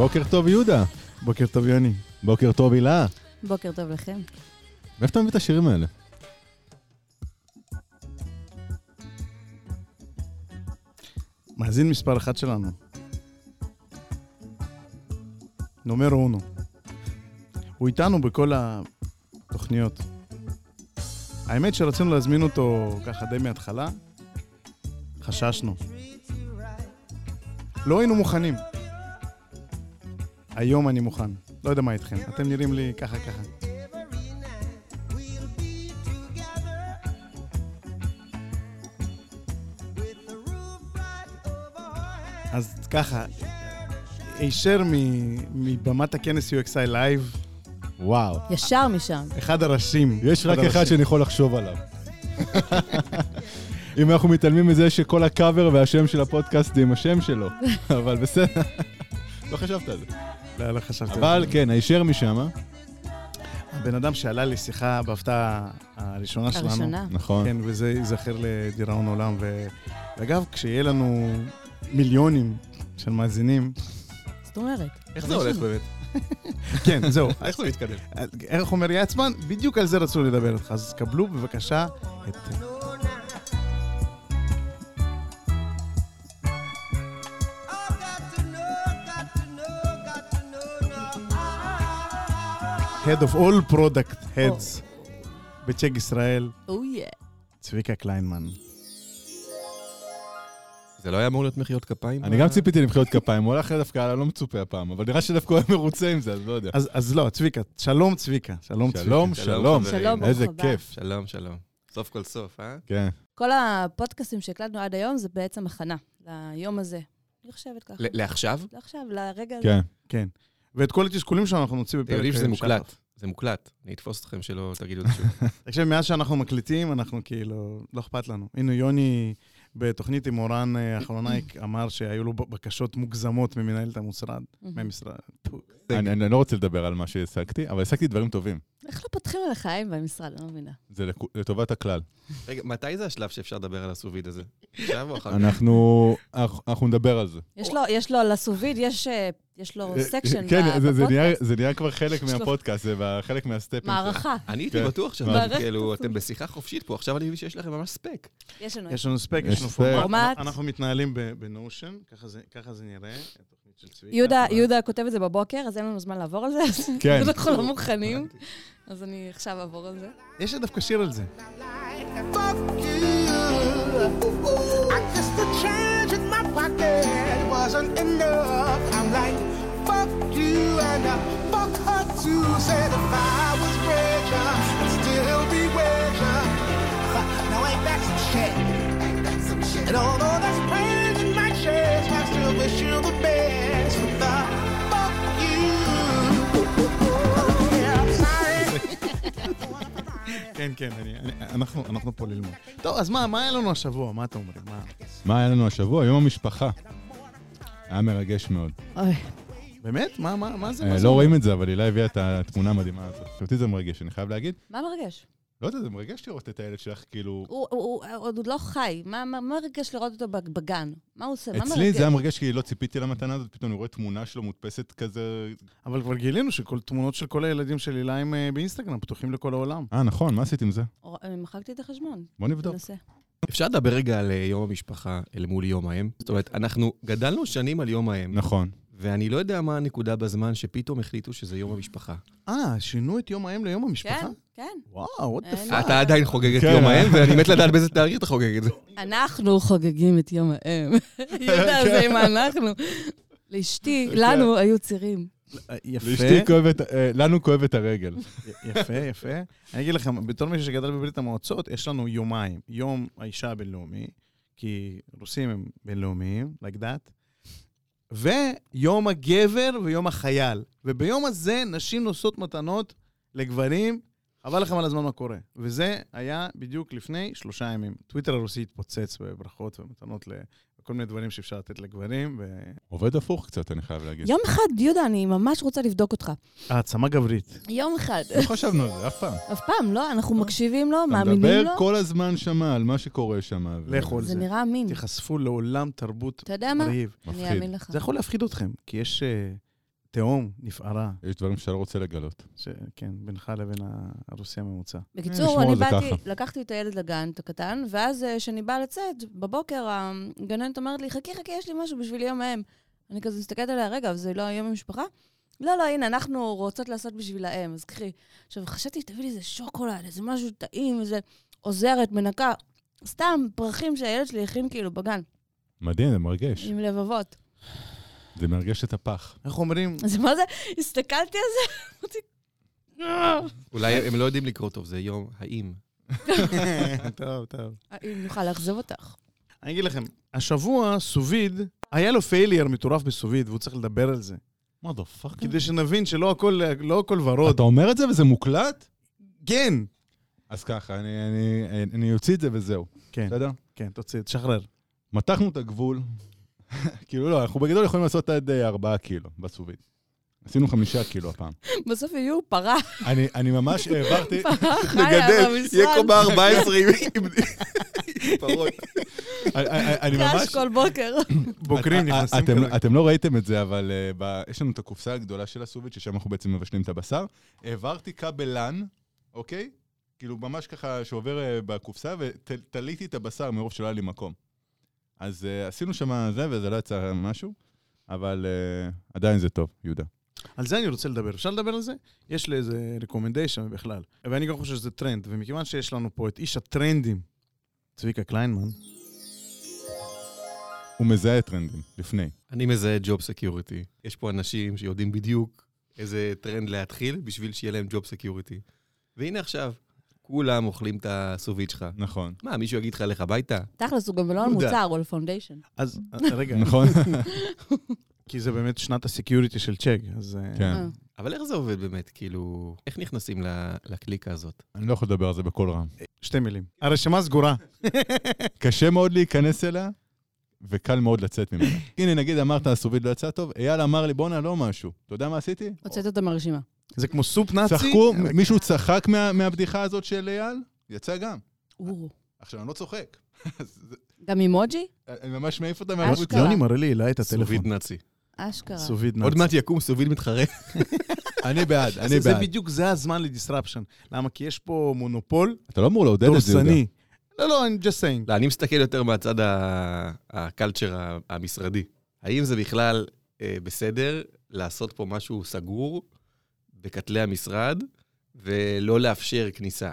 בוקר טוב, יהודה. בוקר טוב, יוני. בוקר טוב, הילה. בוקר טוב לכם. מאיפה אתה מביא את השירים האלה? מאזין מספר אחת שלנו. נומר אונו. הוא איתנו בכל התוכניות. האמת שרצינו להזמין אותו ככה די מההתחלה, חששנו. לא היינו מוכנים. היום אני מוכן. לא יודע מה איתכם, אתם נראים לי ככה ככה. אז ככה, הישר מ- מבמת הכנס UXI Live, וואו. ישר משם. אחד הראשים. יש רק אחד. שאני יכול לחשוב עליו. אם אנחנו מתעלמים מזה שכל הקאבר והשם של הפודקאסט זה עם השם שלו, אבל בסדר. לא חשבת על זה. לא, לא חשבתי. אבל. כן, הישר משם, אה? הבן אדם שעלה לשיחה בהפתעה הראשונה שלנו. הראשונה. נכון. כן, וזה ייזכר לדיראון עולם. ואגב, כשיהיה לנו מיליונים של מאזינים, זאת אומרת. איך זה הולך באמת? כן, זהו. איך זה מתקדם? איך אומר יצמן? בדיוק על זה רצו לדבר איתך. אז קבלו בבקשה את... Head of all product heads בצ'ק ישראל, אוי, צביקה קליינמן. זה לא היה אמור להיות מחיאות כפיים? אני גם ציפיתי למחיאות כפיים, הוא הלך דווקא לא מצופה הפעם, אבל נראה שדווקא הוא היה מרוצה עם זה, אז לא יודע. אז, אז לא, צביקה, שלום צביקה, שלום צביקה. שלום, שלום, שלום. חברים. שלום, ברוך איזה הבא. כיף. שלום, שלום. סוף כל סוף, אה? כן. כל הפודקאסטים שהקלטנו עד היום זה בעצם הכנה ליום הזה. אני חושבת ככה. ל- לעכשיו? לעכשיו, לרגע הזה. כן. כן. ואת כל התסכולים שלנו אנחנו נוציא בפרק... אתם יודעים שזה עם מוקלט. זה מוקלט. אני אתפוס אתכם שלא תגידו את זה שוב. תקשיב, מאז שאנחנו מקליטים, אנחנו כאילו, לא אכפת לנו. הנה, יוני בתוכנית עם אורן אה, האחרונה אמר שהיו לו בקשות מוגזמות ממנהלת המשרד. מהמשרד. אני אני לא רוצה לדבר על מה שהשגתי, אבל השגתי דברים טובים. איך לא פותחים עליך עין במשרד? אני לא מבינה. זה לטובת הכלל. רגע, מתי זה השלב שאפשר לדבר על ה sous vide הזה? עכשיו או אחר כך? אנחנו נדבר על זה. יש לו, יש לו ל sous vide, יש, אה, יש לו section כן, זה- זה נהיה- בפודקאסט. זה נהיה כבר חלק מהפודקאסט, זה חלק מהסטפים. מערכה. אני הייתי כן. בטוח שאתם כאילו. אתם בשיחה חופשית פה, עכשיו אני מבין שיש לכם ממש ספק. יש לנו. ספק, יש לנו. פורמט. אנחנו מתנהלים ב- בנושן, ככה זה- ככה זה נראה. התוכנית של צביקה. יהודה, יהודה כותב את זה בבוקר, אז אין לנו זמן לעבור על זה, אז כן. אנחנו לא מוכנים. אז אני עכשיו אעבור על זה. יש לי דווקא שיר על זה. Fuck you. I guess the change in my pocket wasn't enough. I'm like, fuck you and uh, although there's pain כן, כן, אני- אני- אנחנו אנחנו פה ללמוד. טוב, אז מה מה היה לנו השבוע? מה אתם אומרים? מה? מה היה לנו השבוע? יום המשפחה. היה מרגש מאוד. אוי, באמת? מה מה- מה זה? אה, מה זה לא אומר? רואים את זה, אבל הילה הביאה את התמונה המדהימה הזאת. אותי זה מרגש, אני חייב להגיד. מה מרגש? לא יודע, זה מרגש לראות את הילד שלך, כאילו... הוא הוא- הוא עוד עוד לא חי. מה מה- מה מרגש לראות אותו בג- בגן? מה הוא עושה? מה מרגש? אצלי זה היה מרגש כי לא ציפיתי למתנה הזאת, פתאום אני רואה תמונה שלו מודפסת כזה... אבל כבר גילינו שכל תמונות של כל הילדים של הילה הם אה, באינסטגרם, פתוחים לכל העולם. אה, נכון, מה עשית עם זה? אה, מחקתי את החשבון. בוא נבדוק. אפשר לדבר רגע על אה, יום המשפחה אל מול יום האם? זאת אומרת, אנחנו גדלנו שנים על יום האם, נכון. ואני לא יודע מה הנקודה בזמן שפתאום החליטו שזה יום המשפחה. אה, שינו את יום האם ליום המשפחה? כן, כן. וואו, what the fuck. אתה עדיין חוגג את כן, יום? האם, ואני מת לדעת באיזה תאריך אתה חוגג את זה. אנחנו חוגגים את יום האם. יודע, זה עם אנחנו. לאשתי, כן. לנו היו צירים. אה, יפה, לאשתי כואבת, אה, לנו כואבת הרגל. יפה, יפה. אני אגיד לכם, בתור מישהו שגדל בברית המועצות, יש לנו יומיים. יום האישה הבינלאומי, כי רוסים הם בינלאומיים, like that, ויום הגבר ויום החייל. וביום הזה נשים נושאות מתנות לגברים, חבל לכם על הזמן מה קורה. וזה היה בדיוק לפני שלושה ימים. טוויטר הרוסי התפוצץ בברכות ומתנות לכל מיני דברים שאפשר לתת לגברים, ו... עובד הפוך קצת, אני חייב להגיד. יום אחד, יהודה, אני ממש רוצה לבדוק אותך. העצמה גברית. יום אחד. לא חשבנו על זה אף פעם. אף פעם, לא? אנחנו מקשיבים לו, אתה מאמינים מדבר לו. כל הזמן שמה על מה שקורה שמה. ו- לכו על זה זה. נראה אמין. תיחשפו לעולם תרבות אתה יודע מה? מרהיב. אני. אאמין לך. זה יכול להפחיד אתכם, כי יש... אה, תהום נפערה, יש דברים שאתה לא רוצה לגלות. שכן, בינך לבין הרוסי הממוצע. בקיצור, אני באתי, ככה. לקחתי את הילד לגן, את הקטן, ואז אה, כשאני באה לצאת, בבוקר הגננת אומרת לי, חכי, חכי, יש לי משהו בשביל יום האם. אני כזה מסתכלת עליה, רגע, זה לא היום המשפחה? לא, לא, הנה, אנחנו רוצות לעשות בשביל האם, אז קחי. עכשיו, חשבתי שתביא לי איזה שוקולד, איזה משהו טעים, איזה עוזרת, מנקה. סתם פרחים שהילד שלי הכין כאילו בגן, מדהים, זה מרגש. עם לבבות. זה מרגש את הפח. איך אומרים? אז מה זה? הסתכלתי על זה, אמרתי... "אה." אולי הם לא יודעים לקרוא טוב, זה יום האם. טוב, טוב. האם נוכל לאכזב אותך? אני אגיד לכם, השבוע sous vide, היה לו failure מטורף ב sous vide, והוא צריך לדבר על זה. מה the fuck? כדי שנבין שלא הכל, לא הכל ורוד. אתה אומר את זה וזה מוקלט? כן. אז ככה, אני, אני, אני אוציא את זה וזהו. כן, בסדר? כן, תוציא, תשחרר. מתחנו את הגבול. כאילו לא, אנחנו בגדול יכולים לעשות עד אה, ארבעה קילו בסוביד. עשינו חמישה קילו הפעם. בסוף יהיו פרה, אני, אני ממש העברתי... פרה חיה במשרד. ב-14 עם פרות. אני- ממש... קש כל בוקר. בוקרים אה, נכנסים אתם- כזה. אתם לא ראיתם את זה, אבל אה, יש לנו את הקופסה הגדולה של הסוביד, ששם אנחנו בעצם מבשלים את הבשר. העברתי כבל LAN, אוקיי? כאילו ממש ככה שעובר אה, בקופסה, ותליתי את הבשר מרוב שלא היה לי מקום. אז אה, עשינו שם זה, וזה לא יצא משהו, אבל אה, עדיין זה טוב, יהודה. על זה אני רוצה לדבר. אפשר לדבר על זה? יש לי איזה recommendation בכלל. ואני גם חושב שזה טרנד, ומכיוון שיש לנו פה את איש הטרנדים, צביקה קליינמן, הוא מזהה טרנדים, לפני. אני מזהה job security. יש פה אנשים שיודעים בדיוק איזה טרנד להתחיל בשביל שיהיה להם job security. והנה עכשיו, כולם אוכלים את ה sous vide שלך. נכון. מה, מישהו יגיד לך, לך הביתה? תכלס, הוא גם לא על. מוצר, הוא על foundation. אז אה, רגע, נכון? כי זה באמת שנת ה security של צ'ק, אז... אה, כן. אה. אבל איך זה עובד באמת? כאילו, איך נכנסים לקליקה הזאת? אני לא יכול לדבר על זה בקול רם. שתי מילים. הרשימה סגורה. קשה מאוד להיכנס אליה, וקל מאוד לצאת ממנה. הנה, נגיד אמרת, ה sous vide לא יצא טוב, אייל אמר לי, בואנה, לא משהו. אתה יודע מה עשיתי? הוצאת אותה מהרשימה. זה כמו סופ נאצי. צחקו, מישהו צחק מה- מהבדיחה הזאת של אייל? יצא גם. עכשיו, אני לא צוחק. זה- גם אימוג'י? אני ממש מעיף אותה. מהקבוצה. יוני מראה לי אליי את הטלפון. סוביד נאצי. אשכרה. סוביד נאצי. עוד מעט יקום סוביד מתחרה. אני בעד, זה- אני זה בעד. בדיוק, זה הזמן לדיסרפשן. למה? כי יש פה מונופול אתה לא אמור לעודד את זה, יהודה. דורסני. לא, לא, אני just saying. לא, אני מסתכל יותר מהצד ה- הקלצ'ר ה- המשרדי. האם זה בכלל אה, בסדר לעשות פה משהו סגור בכתלי המשרד ולא לאפשר כניסה?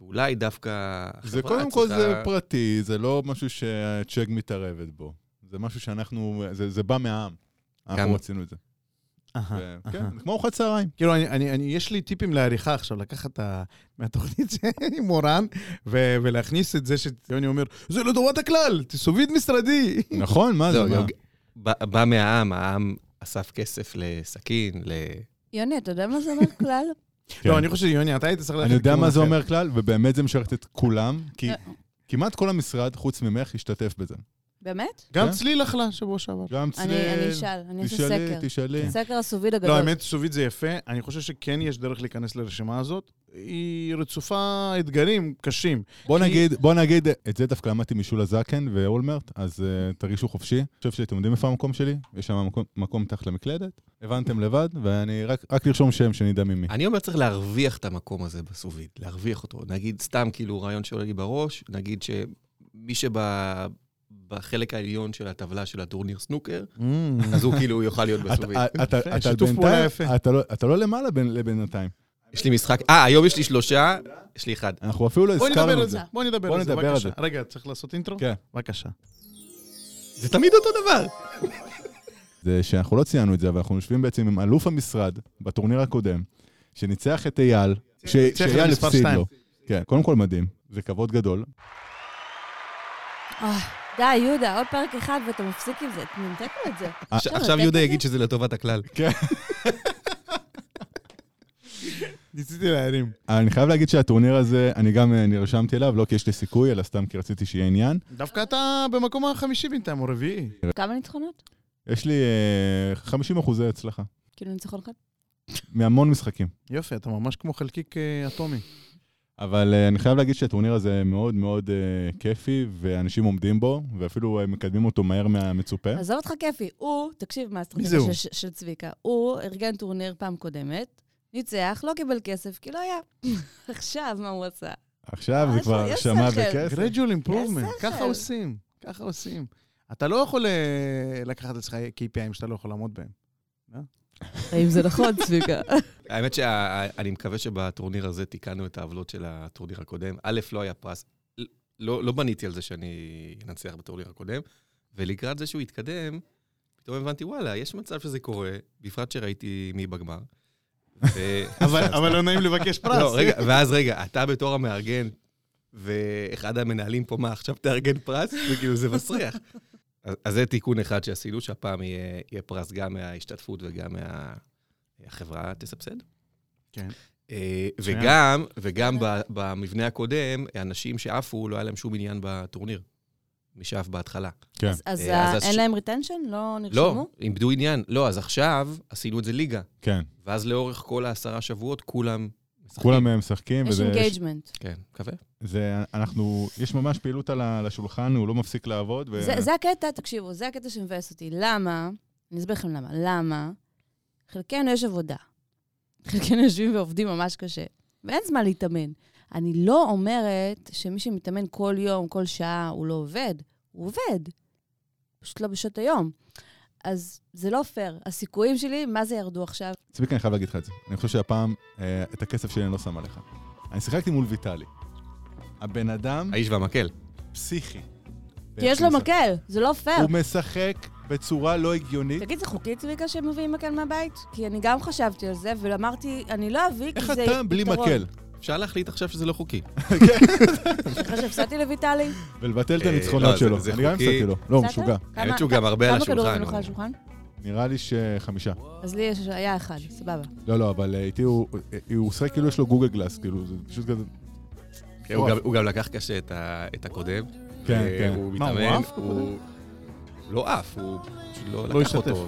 ואולי דווקא זה קודם כל צריכה- זה פרטי, זה לא משהו שצ'ק מתערבת בו. זה משהו שאנחנו, זה זה בא מהעם. אנחנו גם- רצינו את זה. כן, זה כמו ארוחת צהריים. כאילו, אני, אני, אני, יש לי טיפים לעריכה עכשיו, לקחת מהתוכנית עם מורן, ולהכניס את זה שיוני אומר, זה לטובת הכלל, תסוביד משרדי. נכון, מה זה? לא? גם- בא מהעם, העם אסף כסף לסכין, ל... יוני, אתה יודע מה זה אומר כלל? כן. לא, אני חושב שיוני, אתה היית צריך ללכת אני יודע מה זה. אומר כלל, ובאמת זה משרת את כולם, כי אה. כמעט כל המשרד, חוץ ממך, השתתף בזה. באמת? גם כן. צליל אכלה שבוע שעבר. גם צליל, אני אני אשאל, אני אעשה תשאלי, סקר. תשאלי. סקר הסוביד לא, הגדול. האמת, סובית זה יפה. אני חושב שכן יש דרך להיכנס לרשימה הזאת. היא רצופה אתגרים קשים. בוא כי- נגיד, בוא נגיד, את זה דווקא למדתי משולה זקן ואולמרט, אז uh, תרגישו חופשי. אני חושב שאתם יודעים איפה המקום שלי? יש שם מקום, מקום מתחת למקלדת. הבנתם לבד, ואני רק, רק לרשום שם שנדע ממי. אני אומר, צריך להרוויח את המקום הזה בסוביד, להרוויח אותו. נגיד, סתם כאילו רעיון שעולה לי בראש, נגיד שמי שבחלק העליון של הטבלה של הטורניר סנוקר, אז הוא כאילו יוכל להיות אתה שיתוף פעולה בינתיים, יפה. אתה לא- אתה לא למעלה לבינתיים. יש לי משחק, אה, היום יש לי שלושה, יש לי אחד. אנחנו אפילו לא בוא נדבר הזכרנו על את זה. בוא נדבר בוא על זה, נדבר על בבקשה. זה. רגע, צריך לעשות אינטרו? כן. בבקשה. זה תמיד אותו דבר. זה שאנחנו לא ציינו את זה, אבל אנחנו יושבים בעצם עם אלוף המשרד בטורניר הקודם, שניצח את אייל, שאייל הפסיד. לו. כן, קודם כל מדהים, זה כבוד גדול. אה, די, יהודה, עוד פרק אחד ואתה מפסיק עם זה. נמתק לו את זה. עכשיו- יהודה את יגיד שזה לטובת הכלל. ניסיתי להרים. אני חייב להגיד שהטורניר הזה, אני גם אה, נרשמתי אליו, לא כי יש לי סיכוי, אלא סתם כי רציתי שיהיה עניין. דווקא אתה במקום החמישי בינתיים, או רביעי. כמה ניצחונות? יש לי אה, 50 אחוזי הצלחה, כאילו ניצחון אחד? מהמון משחקים. יופי, אתה ממש כמו חלקיק אה, אטומי. אבל אה, אני חייב להגיד שהטורניר הזה מאוד מאוד אה, כיפי, ואנשים עומדים בו, ואפילו אה, מקדמים אותו מהר מהמצופה. עזוב אותך כיפי. הוא, תקשיב מה האסטרטגיה הוא? של, של צביקה. הוא ארגן טורניר פעם קודמת, ניצח, לא קיבל כסף, כי לא היה. עכשיו, מה הוא עשה? עכשיו זה כבר שמע. בכסף. gradual improvement, שכל. ככה עושים, ככה עושים. אתה לא יכול לקחת אצלך KPIים שאתה לא יכול לעמוד בהם. האם זה נכון, צביקה? האמת שאני מקווה שבטורניר הזה תיקנו את העוולות של הטורניר הקודם. א', לא היה פרס, לא, לא בניתי על זה שאני אנצח בטורניר הקודם, ולקראת זה שהוא התקדם, פתאום הבנתי, וואלה, יש מצב שזה קורה, בפרט שראיתי מי בגמר. אבל אבל לא נעים לבקש פרס. לא, רגע, ואז רגע, אתה בתור המארגן, ואחד המנהלים פה, מה, עכשיו תארגן פרס? וכאילו, זה מסריח. אז, אז זה תיקון אחד שעשינו, שהפעם יהיה, יהיה פרס גם מההשתתפות וגם מהחברה תסבסד. כן. אה. וגם, וגם במבנה הקודם, אנשים שעפו, לא היה להם שום עניין בטורניר. מי שעף בהתחלה. כן. אז, אז, אה, אז אין להם retention? לא נרשמו? לא, איבדו עניין. לא, אז עכשיו עשינו את זה ליגה. כן. ואז לאורך כל העשרה שבועות, כולם... משחקים. כולם משחקים, יש וזה... engagement. כן, מקווה. זה, אנחנו, יש ממש פעילות על השולחן, הוא לא מפסיק לעבוד. ו... זה, זה הקטע, תקשיבו, זה הקטע שמבאס אותי. למה? אני אסביר לכם למה. למה? חלקנו יש עבודה. חלקנו יושבים ועובדים ממש קשה, ואין זמן להתאמן. אני לא אומרת שמי שמתאמן כל יום, כל שעה, הוא לא עובד. הוא עובד. פשוט לא בשעות היום. אז זה לא פייר. הסיכויים שלי, מה זה ירדו עכשיו? צביקה, אני חייב להגיד לך את זה. אני חושב שהפעם, אה, את הכסף שלי אני לא שם עליך. אני שיחקתי מול ויטלי. הבן אדם האיש והמקל. פסיכי. כי יש לו מקל, זה לא פייר. הוא משחק בצורה לא הגיונית. תגיד, זה חוקי, צביקה, שהם מביאים מקל מהבית? כי אני גם חשבתי על זה, ואמרתי, אני לא אביא, כי איך זה אתה בלי יתרון. מקל? אפשר להחליט עכשיו שזה לא חוקי. אחרי שהפסדתי לויטלי? ולבטל את אה, הניצחונות לא, שלו. אני גם. הפסדתי לו. לא, הוא? משוגע. האמת שהוא גם הרבה על כמה כדורים השולחן, על השולחן? נראה לי שחמישה. אז לי יש- היה אחד, סבבה. לא, לא, אבל אה, איתי הוא... אה, הוא עושה כאילו יש לו גוגל גלאס, כאילו, זה פשוט כזה... כן, הוא גם- לקח קשה את הקודם. כן, כן. הוא מתאמן? הוא לא עף, הוא פשוט לא לא לקח השתתף. אותו.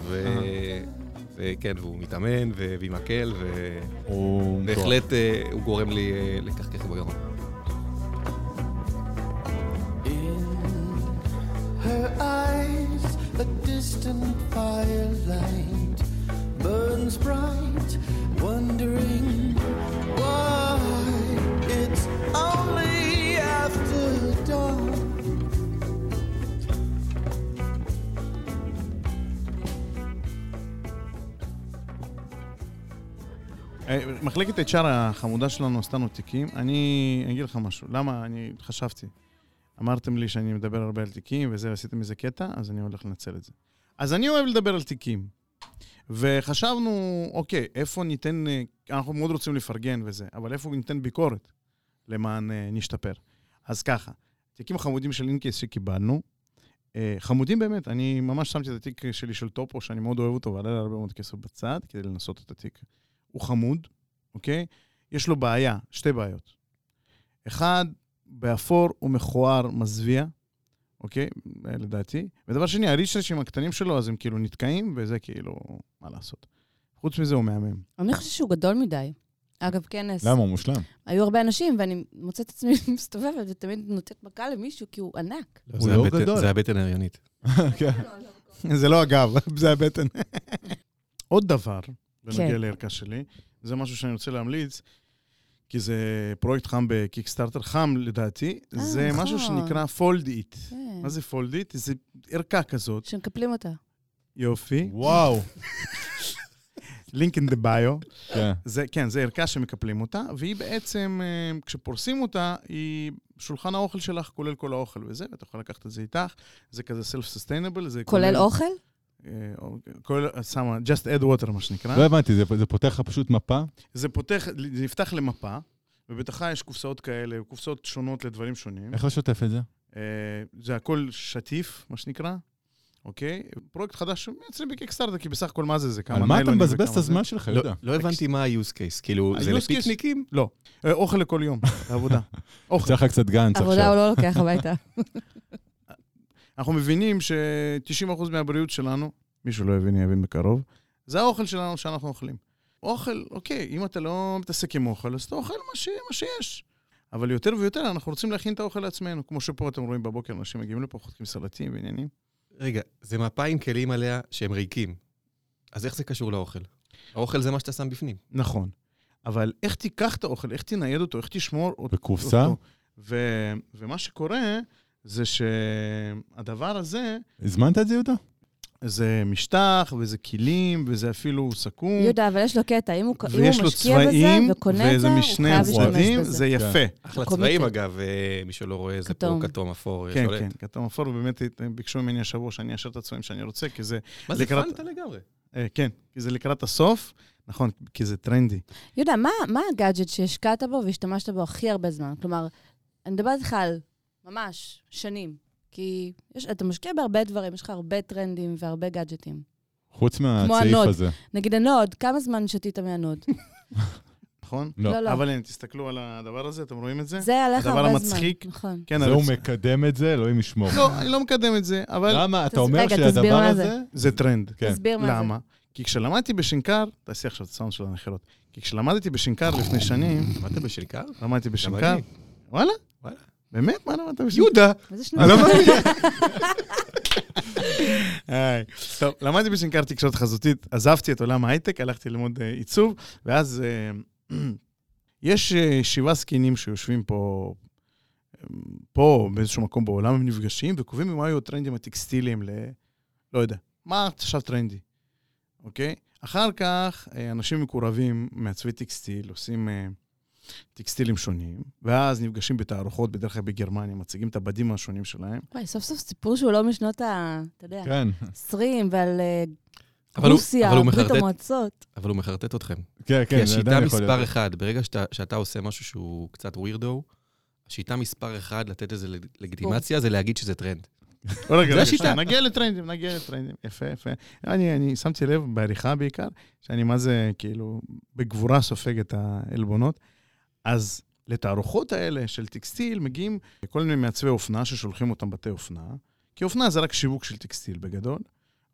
וכן, והוא מתאמן, ועם מקל. ובהחלט הוא גורם לי אה, לקחקח בגרון. her eyes, a distant firelight burns bright, wondering מחלקת HR החמודה שלנו עשתה לנו תיקים. אני אגיד לך משהו. למה? אני חשבתי. אמרתם לי שאני מדבר הרבה על תיקים, וזה, עשיתם מזה קטע, אז אני הולך לנצל את זה. אז אני אוהב לדבר על תיקים. וחשבנו, אוקיי, איפה ניתן, אה, אנחנו מאוד רוצים לפרגן וזה, אבל איפה ניתן ביקורת למען אה, נשתפר. אז ככה, תיקים חמודים של אינקייס שקיבלנו, אה, חמודים באמת, אני ממש שמתי את התיק שלי של טופו, שאני מאוד אוהב אותו, ועלה לי הרבה מאוד כסף בצד, כדי לנסות את התיק. הוא חמוד, אוקיי? יש לו בעיה, שתי בעיות. אחד, באפור הוא מכוער, מזוויע, אוקיי? לדעתי. ודבר שני, הריצ'רצ'ים הקטנים שלו, אז הם כאילו נתקעים, וזה כאילו, מה לעשות. חוץ מזה הוא מהמם. אני חושבת שהוא גדול מדי. אגב, כנס. למה? הוא מושלם. היו הרבה אנשים, ואני מוצאת את עצמי מסתובבת ותמיד נותנת מכה למישהו, כי הוא ענק. הוא זה לא גדול. זה הבטן ההריונית. כן. זה לא הגב, זה הבטן. עוד דבר, בנוגע כן. לערכה שלי, זה משהו שאני רוצה להמליץ, כי זה פרויקט חם בקיקסטארטר, חם לדעתי, אה, זה נכון. משהו שנקרא Fold it. כן. מה זה Fold it? זה ערכה כזאת, שמקפלים אותה. יופי, וואו. Link in the bio. כן. זה, כן, זה ערכה שמקפלים אותה, והיא בעצם, אה, כשפורסים אותה, היא שולחן האוכל שלך כולל כל האוכל וזה, ואתה יכול לקחת את זה איתך, זה כזה self-sustainable, זה כולל אוכל? כולל, שמה, just add water, מה שנקרא. לא הבנתי, זה- זה פותח לך פשוט מפה? זה פותח, זה יפתח למפה, ובתוכה יש קופסאות כאלה, קופסאות שונות לדברים שונים. איך לשתף את זה? אה, זה הכל שטיף, מה שנקרא, אוקיי? פרויקט חדש שמייצרים בקיקסטארטר, כי בסך הכל מה זה? זה כמה על מה אתה ניילונים מבזבז וכמה את זה. הזמן שלך, לא- יהודה? לא הבנתי מה ה-use case, כאילו, זה לפיקניקים? לא, אה, אוכל לכל יום, לעבודה. אוכל. יוצא לך קצת גנץ עבודה עכשיו. הוא לא לוקח הביתה. אנחנו מבינים ש-90% מהבריאות שלנו, מישהו לא הבין, יבין בקרוב, זה האוכל שלנו שאנחנו אוכלים. אוכל, אוקיי, אם אתה לא מתעסק עם אוכל, אז אתה אוכל מה, ש... מה שיש. אבל יותר ויותר אנחנו רוצים להכין את האוכל לעצמנו. כמו שפה אתם רואים בבוקר, אנשים מגיעים לפה, חותכים סלטים ועניינים. רגע, זה מפה עם כלים עליה שהם ריקים. אז איך זה קשור לאוכל? האוכל זה מה שאתה שם בפנים. נכון. אבל איך תיקח את האוכל, איך תנייד אותו, איך תשמור אותו. בקופסה? ו- ומה שקורה זה שהדבר הזה, הזמנת את זה, יהודה? זה משטח, וזה כלים, וזה אפילו סכו"ם. יהודה, אבל יש לו קטע, אם הוא אם הוא משקיע בזה צבעים, וקונה את וזה זה, הוא משני חייב להשתמש הצדדים, בזה. זה יפה. אחלה קומיטד. צבעים, אגב, אה, מי שלא רואה, זה פה כתום. אפור, כן, שולט. כן, כתום אפור, ובאמת ביקשו ממני השבוע שאני אאשר את הצבעים שאני רוצה, כי זה, מה זה לקראת- פנטה לגמרי? אה, כן, כי זה לקראת הסוף, נכון, כי זה טרנדי. יהודה, מה, מה הגאדג'ט שהשקעת בו והשתמשת בו הכי הרבה זמן? כלומר, אני מדברת איתך על ממש שנים. כי יש, אתה משקיע בהרבה דברים, יש לך הרבה טרנדים והרבה גאדג'טים. חוץ מהצעיף הנוד. הזה. נגיד הנוד, כמה זמן שתית מהנוד? נכון? לא. לא, לא. אבל הנה, תסתכלו על הדבר הזה, אתם רואים את זה? זה היה לך הדבר הרבה זמן. המצחיק. נכון. כן, זה הוא מקדם את זה, אלוהים ישמור. לא, אני לא מקדם את זה, אבל למה? אתה אומר שהדבר הזה... זה. זה טרנד. כן. תסביר מה זה. למה? כי כשלמדתי בשנקר, תעשי עכשיו את הסאונד של הנחירות. כי כשלמדתי בשנקר לפני שנים, למדת בשנקר? למדתי בשנקר. וואלה? באמת? מה למדת בשנקר? יהודה! איזה אני לא. מאמין. היי. טוב, למדתי בשנקר תקשורת חזותית, עזבתי את עולם ההייטק, הלכתי ללמוד אה, עיצוב, ואז אה, יש אה, שבעה זקנים שיושבים פה, פה, באיזשהו מקום בעולם, הם נפגשים וקובעים מה היו הטרנדים הטקסטיליים ל... לא יודע, מה עכשיו טרנדי, אוקיי? אחר כך אנשים מקורבים, מעצבי טקסטיל, עושים אה, טקסטילים שונים, ואז נפגשים בתערוכות, בדרך כלל בגרמניה, מציגים את הבדים השונים שלהם. וואי, סוף סוף סיפור שהוא לא משנות ה... אתה יודע, כן, 20 ועל אה, אבל רוסיה, אבל ברית מחרטט- המועצות. אבל הוא מחרטט אתכם. כן, כי כן, זה השיטה עדיין יכול מספר להיות. אחד, ברגע שאתה, שאתה עושה משהו שהוא קצת weirdo, השיטה מספר אחד לתת לג- לגיטימציה זה להגיד שזה טרנד. רגע, זה רגע, השיטה. נגיע לטרנדים, נגיע לטרנדים. יפה, יפה. אני, אני שמתי לב, בעריכה בעיקר, שאני מה זה, כאילו, בגבורה סופג את העלבונות. אז לתערוכות האלה של טקסטיל מגיעים כל מיני מעצבי אופנה ששולחים אותם בתי אופנה, כי אופנה זה רק שיווק של טקסטיל בגדול,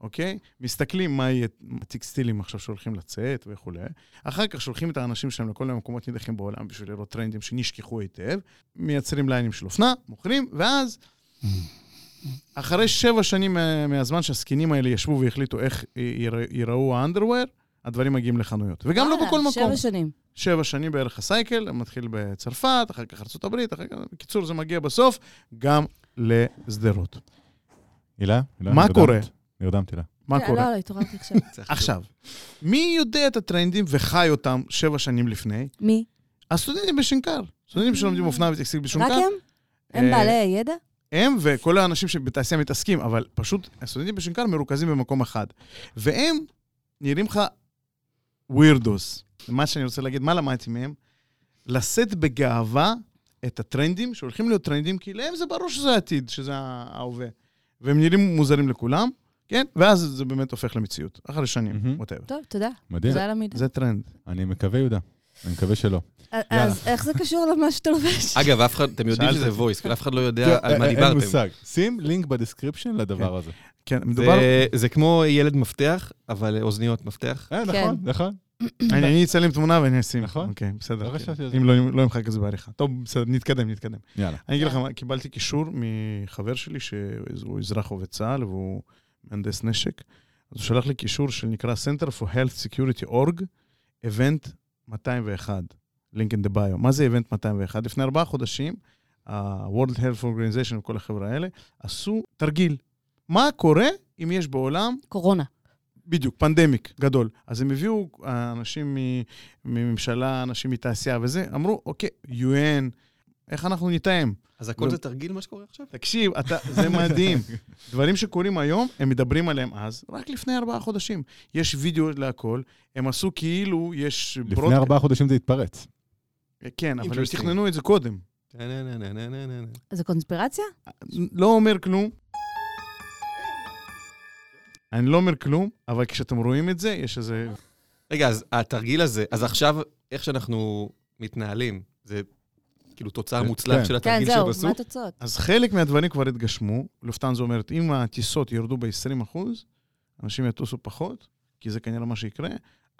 אוקיי? מסתכלים מה יהיה הטקסטילים עכשיו שהולכים לצאת וכולי. אחר כך שולחים את האנשים שלהם לכל מיני מקומות נידחים בעולם בשביל לראות טרנדים שנשכחו היטב, מייצרים ליינים של אופנה, מוכרים, ואז אחרי שבע שנים מה- מהזמן שהזקנים האלה ישבו והחליטו איך יירא- ייראו האנדרוור, הדברים מגיעים לחנויות. וגם לא בכל מקום. שבע שנים. שבע שנים בערך הסייקל, מתחיל בצרפת, אחר כך ארה"ב, אחר כך... בקיצור, זה מגיע בסוף גם לשדרות. הילה? מה? קורה? נרדמתי לה. מה כן, קורה? לא, לא, התעוררתי עכשיו. עכשיו, מי יודע את הטרנדים וחי אותם שבע שנים לפני? מי? הסטודנטים בשנקר. סטודנטים שלומדים אופנה וטקסטיל בשנקר. רק הם? הם אה, בעלי הידע? הם וכל האנשים שבתעשייה מתעסקים, אבל פשוט הסטודנטים בשנקר מרוכזים במקום אחד. והם נראים לך ווירדוס. מה שאני רוצה להגיד, מה למדתי מהם? לשאת בגאווה את הטרנדים, שהולכים להיות טרנדים, כי להם זה ברור שזה העתיד, שזה ההווה. והם נראים מוזרים לכולם, כן? ואז זה באמת הופך למציאות, אחרי שנים. ווטאבר. טוב, תודה. מדהים. תודה על המידע. זה טרנד. אני מקווה, יהודה. אני מקווה שלא. אז איך זה קשור למה שאתה לובש? אגב, אף אחד, אתם יודעים שזה אותי. וויס, אף אחד לא יודע על מה אין דיברתם. מושג. שים לינק בדסקריפשן לדבר הזה. כן, מדובר... זה- כמו ילד מפתח, אבל אוזניות מפתח. אה, כן. נכון, נכון. אני אני אצלם תמונה ואני אשים. נכון. אוקיי, בסדר. כן. זה. אם לא לא אמחק את זה בעריכה. טוב, בסדר, נתקדם, נתקדם. יאללה. אני אגיד לך, קיבלתי קישור מחבר שלי שהוא אזרח עובד צה"ל והוא מהנדס נשק. אז הוא שלח לי קישור שנקרא Center for Health Security Org, Event 201, link in the bio. מה זה Event 201? לפני ארבעה חודשים, ה-World Health Organization וכל החברה האלה עשו תרגיל. מה קורה אם יש בעולם קורונה. בדיוק, פנדמיק גדול. אז הם הביאו אה, אנשים מממשלה, אנשים מתעשייה וזה, אמרו, אוקיי, UN, איך אנחנו נתאם? אז הכל ו- זה תרגיל מה שקורה עכשיו? תקשיב, אתה, זה מדהים. דברים שקורים היום, הם מדברים עליהם אז, רק לפני ארבעה חודשים. יש וידאו להכל, הם עשו כאילו יש... לפני ארבעה חודשים זה התפרץ. כן, אבל הם. תכננו את זה קודם. זה קונספירציה? לא אומר כלום. אני לא אומר כלום, אבל כשאתם רואים את זה, יש איזה... רגע, אז התרגיל הזה, אז עכשיו, איך שאנחנו מתנהלים, זה כאילו תוצר כן. מוצלח של כן, התרגיל זהו, שהם מה עשו? התוצאות? אז חלק מהדברים כבר התגשמו. לופטנזה אומרת, אם הטיסות ירדו ב-20 אחוז, אנשים יטוסו פחות, כי זה כנראה מה שיקרה.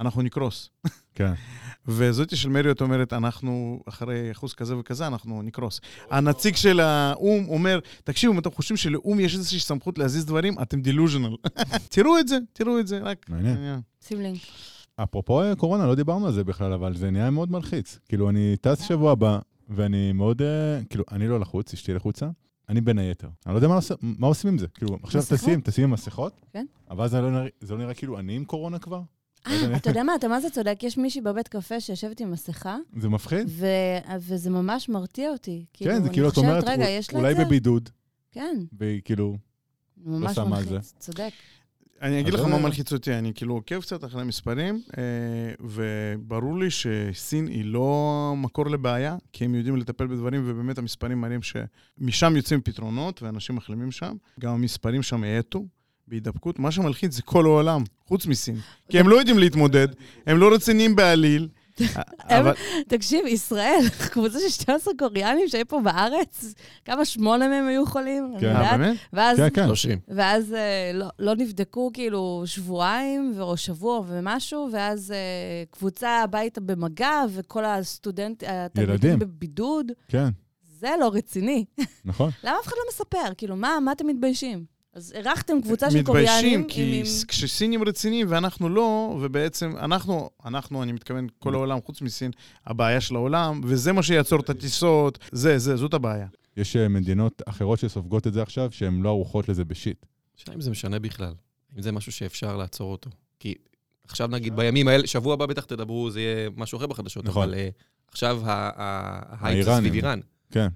אנחנו נקרוס. כן. וזאתי של מריות אומרת, אנחנו, אחרי אחוז כזה וכזה, אנחנו נקרוס. הנציג של האו"ם אומר, תקשיבו, אם אתם חושבים שלאו"ם יש איזושהי סמכות להזיז דברים, אתם דילוז'נל. תראו את זה, תראו את זה, רק... מעניין. שים לינק. אפרופו אה, קורונה, לא דיברנו על זה בכלל, אבל זה נהיה מאוד מלחיץ. כאילו, אני טס שבוע הבא, ואני מאוד, אה, כאילו, אני לא לחוץ, אשתי לחוצה, אני בין היתר. אני לא יודע מה, מה עושים עם זה. כאילו, עכשיו? טסים, טסים עם מסכות, כן. אבל זה לא נראה- זה לא נראה כאילו אני עם קורונה כבר? לא אה, אתה יודע מה, אתה מה זה צודק? יש מישהי בבית קפה שיושבת עם מסכה, זה מפחיד? ו... וזה ממש מרתיע אותי. כן, זה כאילו, את אומרת, רגע, אולי? בבידוד, כן, והיא כאילו, ממש שמה על זה. מלחיץ, צודק. אני אגיד לך מה מלחיץ אותי, אני כאילו עוקב קצת אחרי המספרים, אה, וברור לי שסין היא לא מקור לבעיה, כי הם יודעים לטפל בדברים, ובאמת המספרים מראים שמשם יוצאים פתרונות, ואנשים מחלימים שם. גם המספרים שם האטו בהידבקות. מה שמלחיץ זה כל העולם, חוץ מסין. כי הם לא יודעים להתמודד, הם לא רציניים בעליל. אבל תקשיב, ישראל, קבוצה של 12 קוריאנים שהיו פה בארץ, כמה שמונה מהם היו חולים? אני כן. אה, יודעת. באמת? ואז כן, כן. 30. ואז אה, לא, לא נבדקו כאילו שבועיים או שבוע ומשהו, ואז אה, קבוצה הביתה במגע, וכל הסטודנט, התלמידים. בבידוד. כן, זה לא רציני. נכון. למה אף אחד לא מספר? כאילו, מה, מה אתם מתביישים? אז אירחתם קבוצה של קוריאנים מתביישים, כי עם... כשסינים רציניים ואנחנו לא, ובעצם אנחנו, אנחנו, אני מתכוון, כל העולם חוץ מסין, הבעיה של העולם, וזה מה שיעצור את הטיסות, זה, זה, זאת הבעיה. יש אה, מדינות אחרות שסופגות את זה עכשיו, שהן לא ערוכות לזה בשיט. השאלה אם זה משנה בכלל. אם זה משהו שאפשר לעצור אותו. כי עכשיו נגיד בימים האלה, שבוע הבא בטח תדברו, זה יהיה משהו אחר בחדשות, נכון. אבל אה, עכשיו ה- ה- ההייפ זה האיראנים. סביב איראן. כן.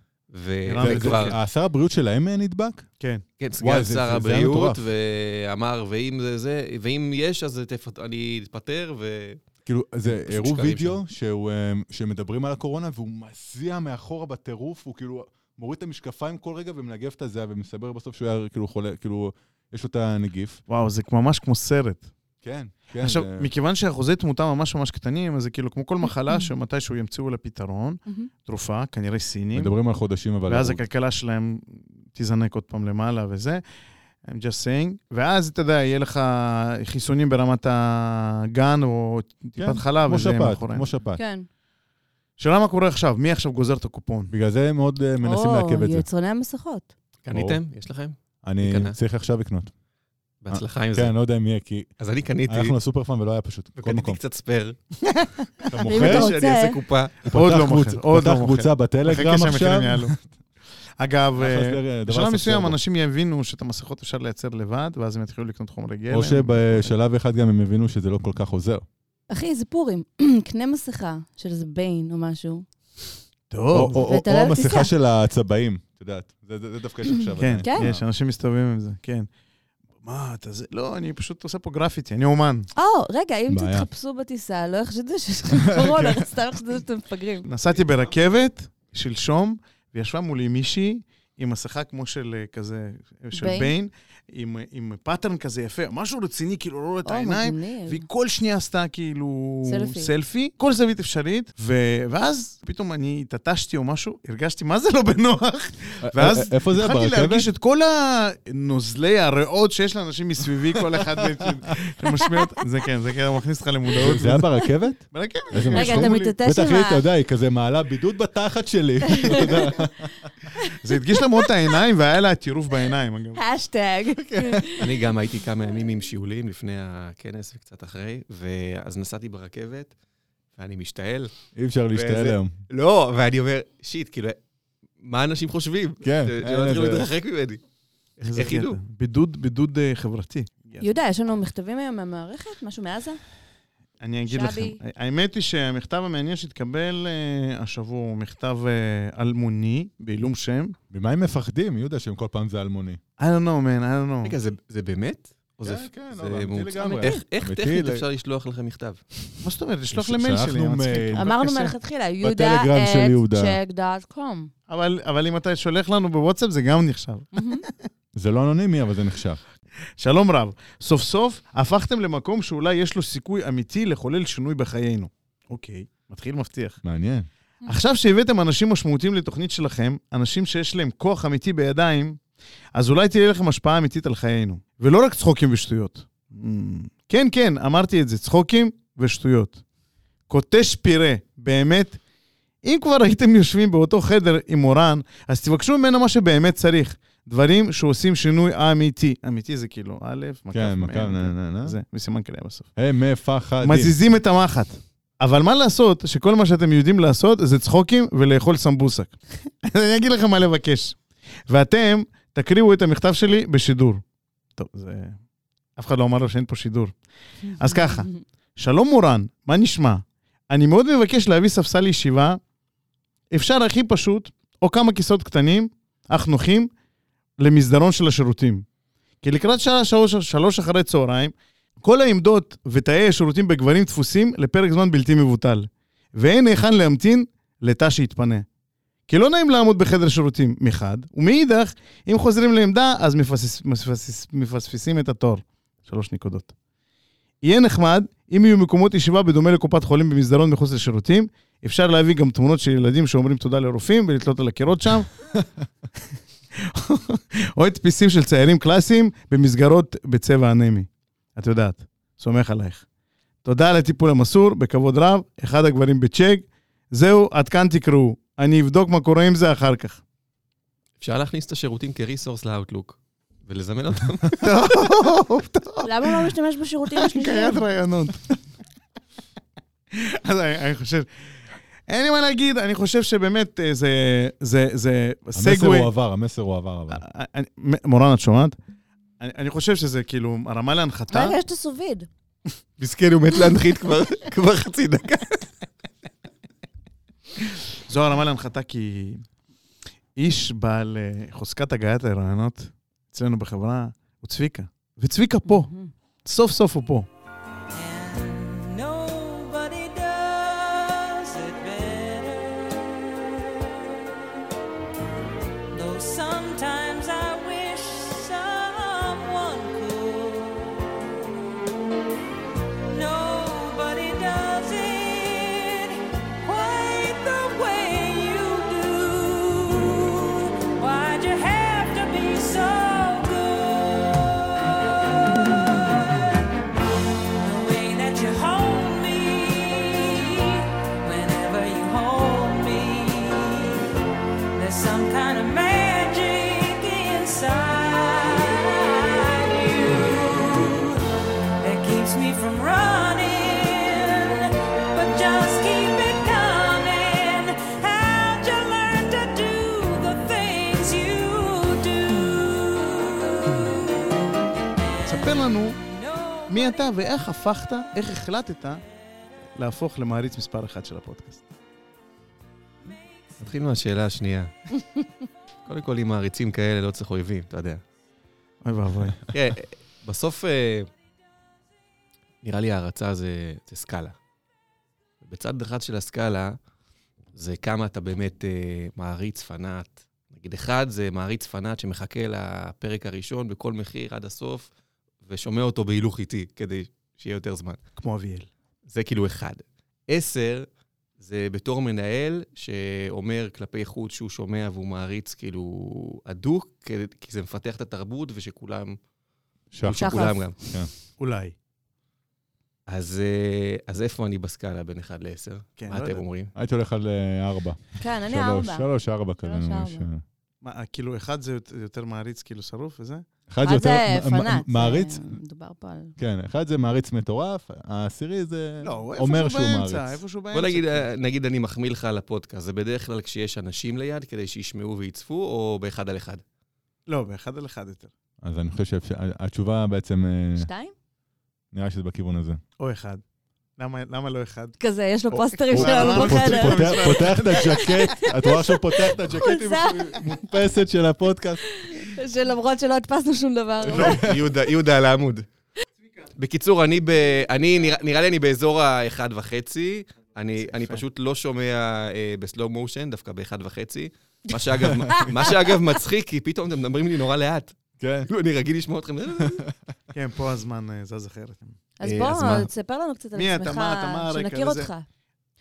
איראן וזה זה- כבר, שר הבריאות שלהם אה, נדבק? כן. כן, סגן שר הבריאות. ואמר, ואם זה זה, ואם יש, אז אני אתפטר, ו... כאילו, זה הראו וידאו אה, שמדברים על הקורונה, והוא מזיע מאחורה בטירוף, הוא כאילו מוריד את המשקפיים כל רגע ומנגב את הזיעה, ומסבר בסוף שהוא היה כאילו חולה, כאילו, יש לו את הנגיף. וואו, זה ממש כמו סרט. כן, כן. עכשיו, זה- מכיוון שאחוזי תמותה ממש ממש קטנים, אז זה כאילו כמו כל מחלה שמתישהו ימצאו לה פתרון, מהמם. תרופה, כנראה סינים, מדברים על חודשים, אבל... ואז. הכלכלה שלהם תזנק עוד פעם למעלה וזה. I'm just saying. ואז, אתה יודע, יהיה לך חיסונים ברמת הגן או טיפת כן, חלב, כמו וזה שפעת, מאחוריהם. כמו שפעת. כן. שאלה מה קורה עכשיו? מי עכשיו גוזר את הקופון? בגלל זה הם מאוד אה, מנסים לעכב את או, זה. יצרני המסכות. קניתם? יש לכם? אני. צריך עכשיו לקנות. בהצלחה עם זה. כן, לא יודע אם יהיה, כי אז אני קניתי, הלכנו לסופר פארם ולא היה פשוט. בכל וקניתי. קצת ספייר. אתה מוכר? אתה שאני רוצה- אעשה קופה. עוד פתח לא מוכר, עוד לא פתח מוכר. קבוצה בטלגרם עכשיו. אגב, אה, דבר בשלב מסוים. אנשים יבינו שאת המסכות אפשר לייצר לבד, ואז הם יתחילו לקנות חומרי גלם. או שבשלב אחד גם הם הבינו שזה לא כל כך עוזר. אחי, זה פורים. קנה מסכה של איזה ביין או משהו. טוב. או-. המסכה של הצבעים, את יודעת. זה- דווקא יש עכשיו. כן. כן. יש, אנשים מסתובבים עם זה, כן. מה, אתה זה? לא, אני פשוט עושה פה גרפיטי, אני אומן. או, רגע, אם. תתחפשו בטיסה, לא יחשדו שיש לכם קורונה, סתם יחשדו שאתם מפגרים. נסעתי ברכבת שלשום, וישבה מולי מישהי עם מסכה כמו של אה, כזה, של Bane? עם, עם pattern כזה יפה, משהו רציני, כאילו לא רואה את העיניים. מגניב. והיא כל שנייה עשתה כאילו סלפי. סלפי, כל זווית אפשרית, ו... ואז פתאום אני התעטשתי או משהו, הרגשתי מה זה לא בנוח, ואז? התחלתי? להרגיש את כל הנוזלי הריאות שיש לאנשים מסביבי, כל אחד שמשמיע אותה. זה כן, זה כן, מכניס אותך למודעות. זה היה ברכבת? ברכבת. רגע. אתה מתעטש בטח עם היא, ה... אתה יודע, היא כזה מעלה בידוד בתחת שלי. זה הדגיש לה מאוד את העיניים, והיה לה טירוף בעיניים, אגב. השטג. אני גם הייתי כמה ימים עם שיעולים לפני הכנס וקצת אחרי, ואז נסעתי ברכבת, ואני משתעל. אי אפשר להשתעל היום. לא, ואני אומר, שיט, כאילו, מה אנשים חושבים? כן, שלא יתחילו להתרחק ממני. איך ידעו? בידוד, בידוד אה, חברתי. יהודה, יש לנו מכתבים היום מהמערכת? משהו מעזה? אני אגיד לכם, שבי. האמת היא שהמכתב המעניין שהתקבל אה, השבוע הוא מכתב אה, אלמוני, בעילום שם. ממה הם מפחדים, יהודה, שהם כל פעם זה אלמוני? I don't know, man, I don't know. רגע, זה- זה באמת? או זה- כן, כן, זה לא, אמיתי מומצא? לגמרי. איך- איך אמיתי טכנית ל- אפשר לשלוח לכם מכתב? מה זאת אומרת? לשלוח למייל שלי, מצחיק. מייל. אמרנו. מלכתחילה, יהודה check.com. אבל, אבל אם אתה שולח לנו בוואטסאפ, זה גם נחשב. זה לא אנונימי, אבל זה נחשב. שלום רב, סוף סוף הפכתם למקום שאולי יש לו סיכוי אמיתי לחולל שינוי בחיינו. אוקיי, מתחיל מבטיח. מעניין. עכשיו שהבאתם אנשים משמעותיים לתוכנית שלכם, אנשים שיש להם כוח אמיתי בידיים, אז אולי תהיה לכם השפעה אמיתית על חיינו. ולא רק צחוקים ושטויות. Mm, כן, כן, אמרתי את זה, צחוקים ושטויות. קוטש פירה, באמת. אם כבר הייתם יושבים באותו חדר עם מורן, אז תבקשו ממנו מה שבאמת צריך. דברים שעושים שינוי אמיתי. אמיתי זה כאילו א', מקף, כן, נה, נה, נה. זה, וסימן קריאה בסוף. הם מפחדים. מזיזים את המחט. אבל מה לעשות, שכל מה שאתם יודעים לעשות זה צחוקים ולאכול סמבוסק. אני אגיד לכם מה לבקש. ואתם תקריאו את המכתב שלי בשידור. טוב, זה... אף אחד לא אמר לו שאין פה שידור. אז ככה, שלום מורן, מה נשמע? אני מאוד מבקש להביא ספסל ישיבה, אפשר הכי פשוט, או כמה כיסאות קטנים, אך נוחים, למסדרון של השירותים. כי לקראת שעה שלוש, שלוש אחרי צהריים, כל העמדות ותאי השירותים בגברים תפוסים לפרק זמן בלתי מבוטל, ואין היכן להמתין לתא שיתפנה. כי לא נעים לעמוד בחדר שירותים מחד, ומאידך, אם חוזרים לעמדה, אז מפספס, מפספס, מפספסים את התור. שלוש נקודות. יהיה נחמד אם יהיו מקומות ישיבה בדומה לקופת חולים במסדרון מחוץ לשירותים. אפשר להביא גם תמונות של ילדים שאומרים תודה לרופאים ולתלות על הקירות שם. או הדפיסים של ציירים קלאסיים במסגרות בצבע אנמי. את יודעת, סומך עלייך. תודה על הטיפול המסור, בכבוד רב, אחד הגברים בצ'ק. זהו, עד כאן תקראו. אני אבדוק מה קורה עם זה אחר כך. אפשר להכניס את השירותים כריסורס לאוטלוק, ולזמן אותם. למה לא משתמש בשירותים השלישיים? קיית רעיונות. אז אני אני חושב, אין לי מה להגיד, אני חושב שבאמת אה, זה, זה, זה המסר סגווי. הוא עבר, המסר הוא עבר, אבל. אה, אני- מ- מורן, את שומעת? אני, אני חושב שזה כאילו הרמה להנחתה. רגע, יש את הסוביד. מסכן, הוא מת להנחית כבר- כבר חצי דקה. זו הרמה להנחתה כי איש בעל אה, חוזקת הגעת הרעיונות אצלנו בחברה הוא צביקה. וצביקה פה, סוף סוף הוא פה. מי אתה ואיך הפכת, איך החלטת להפוך למעריץ מספר אחת של הפודקאסט. נתחיל מהשאלה השנייה. קודם כל, עם מעריצים כאלה לא צריך אויבים, אתה יודע. אוי ואבוי. כן, בסוף, אה, נראה לי הערצה זה, זה סקאלה. בצד אחד של הסקאלה, זה כמה אתה באמת אה, מעריץ פנאט. נגיד, אחד זה מעריץ פנאט שמחכה לפרק הראשון בכל מחיר עד הסוף, ושומע אותו בהילוך איטי, כדי שיהיה יותר זמן. כמו אביאל. זה כאילו אחד. עשר, זה בתור מנהל שאומר כלפי חוץ שהוא שומע והוא מעריץ כאילו הדוק, כי- זה מפתח את התרבות ושכולם... שחף. שכולם גם. אולי. אז, אה, אז איפה אני בסקאלה בין 1 ל-10? כן, מה לא אתם יודע. אומרים? הייתי הולך על אה, ארבע. כן, אני שלוש, ארבע. שלוש, ארבע כזה. שלוש, ממש, ארבע. אה. מה, כאילו, אחד זה יותר- מעריץ, כאילו שרוף וזה? אחד זה יותר פנאט. מעריץ, מדובר פה על... כן, אחד זה מעריץ מטורף, העשירי זה לא, אומר שהוא באמצע, מעריץ. איפשהו באמצע. בוא נגיד, כאילו. אה, נגיד אני מחמיא לך על הפודקאסט, זה בדרך כלל כשיש אנשים ליד כדי שישמעו ויצפו, או באחד על אחד? לא, באחד על אחד יותר. אז אני חושב שהתשובה בעצם, אה, שתיים? נראה שזה בכיוון הזה. או אחד. למה למה לא אחד? כזה, יש לו פוסטרים שלנו בחדר. הוא- פותח- את הג'קט, את רואה שהוא פותח את הג'קט עם. מודפסת של הפודקאסט. שלמרות שלא הדפסנו שום דבר. לא, יהודה, יהודה על העמוד. בקיצור, אני ב... אני, נראה, נראה לי אני באזור האחד וחצי. אני, אני פשוט לא שומע אה, בסלואו מושן, דווקא באחד וחצי. מה שאגב, מה שאגב מצחיק, כי פתאום אתם מדברים לי נורא לאט. כן. אני רגיל לשמוע אתכם. כן, פה הזמן אה, זז אחרת. אז אה, אז מה? בוא, תספר לנו קצת על מי אתה, עצמך, מה אתה, מה שנכיר? אותך.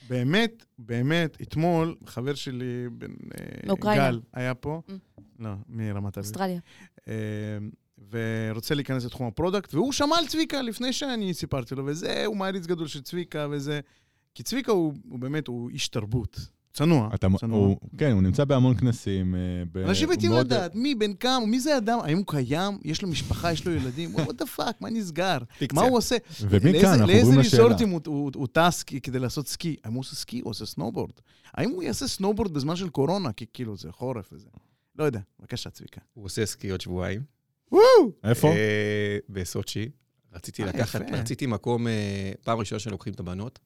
באמת, באמת, אתמול חבר שלי, בן אה, מאוקראינה. גל, היה פה. Mm. לא, מרמת אביב. אוסטרליה. אה, ורוצה להיכנס לתחום ה product, והוא שמע על צביקה לפני שאני סיפרתי לו, וזה, הוא מעריץ גדול של צביקה, וזה... כי צביקה הוא, הוא באמת, הוא איש תרבות. צנוע, אתה, צנוע. הוא, כן, הוא נמצא בהמון כנסים. אה, אנשים מתים מאוד- לדעת, מי, בן כמה, מי זה אדם, האם הוא קיים, יש לו משפחה, יש לו ילדים, what the fuck, מה נסגר? מה הוא עושה? ומכאן לאיזה- אנחנו לאיזה עוברים לשאלה. resortים הוא, הוא, הוא טס כדי לעשות סקי? האם הוא עושה סקי או עושה סנובורד? האם הוא יעשה סנובורד בזמן של קורונה? כי כאילו זה חורף וזה. לא יודע, בבקשה, צביקה. הוא עושה סקי עוד שבועיים. וואו! איפה? אה, בסוצ'י. רציתי אה, לקחת. רציתי מקום, פעם ראשונה שלוקחים את הבנות.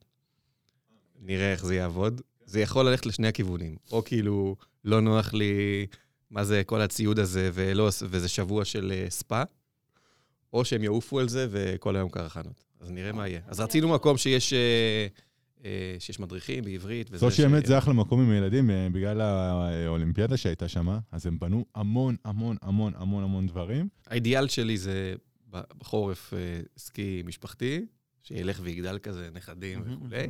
נראה איך זה יעבוד. זה יכול ללכת לשני הכיוונים. או כאילו, לא נוח לי מה זה כל הציוד הזה, ולא, וזה שבוע של אה, ספא, או שהם יעופו על זה וכל היום קרחנות. אז נראה מה יהיה. אז רצינו מקום שיש, אה, אה, שיש מדריכים בעברית. וזה סושי ש- אמת זה אחלה מקום עם ילדים, אה, בגלל האולימפיאדה שהייתה שם, אז הם בנו המון, המון, המון, המון, המון דברים. האידיאל שלי זה בחורף סקי משפחתי, שילך ויגדל כזה, נכדים וכולי.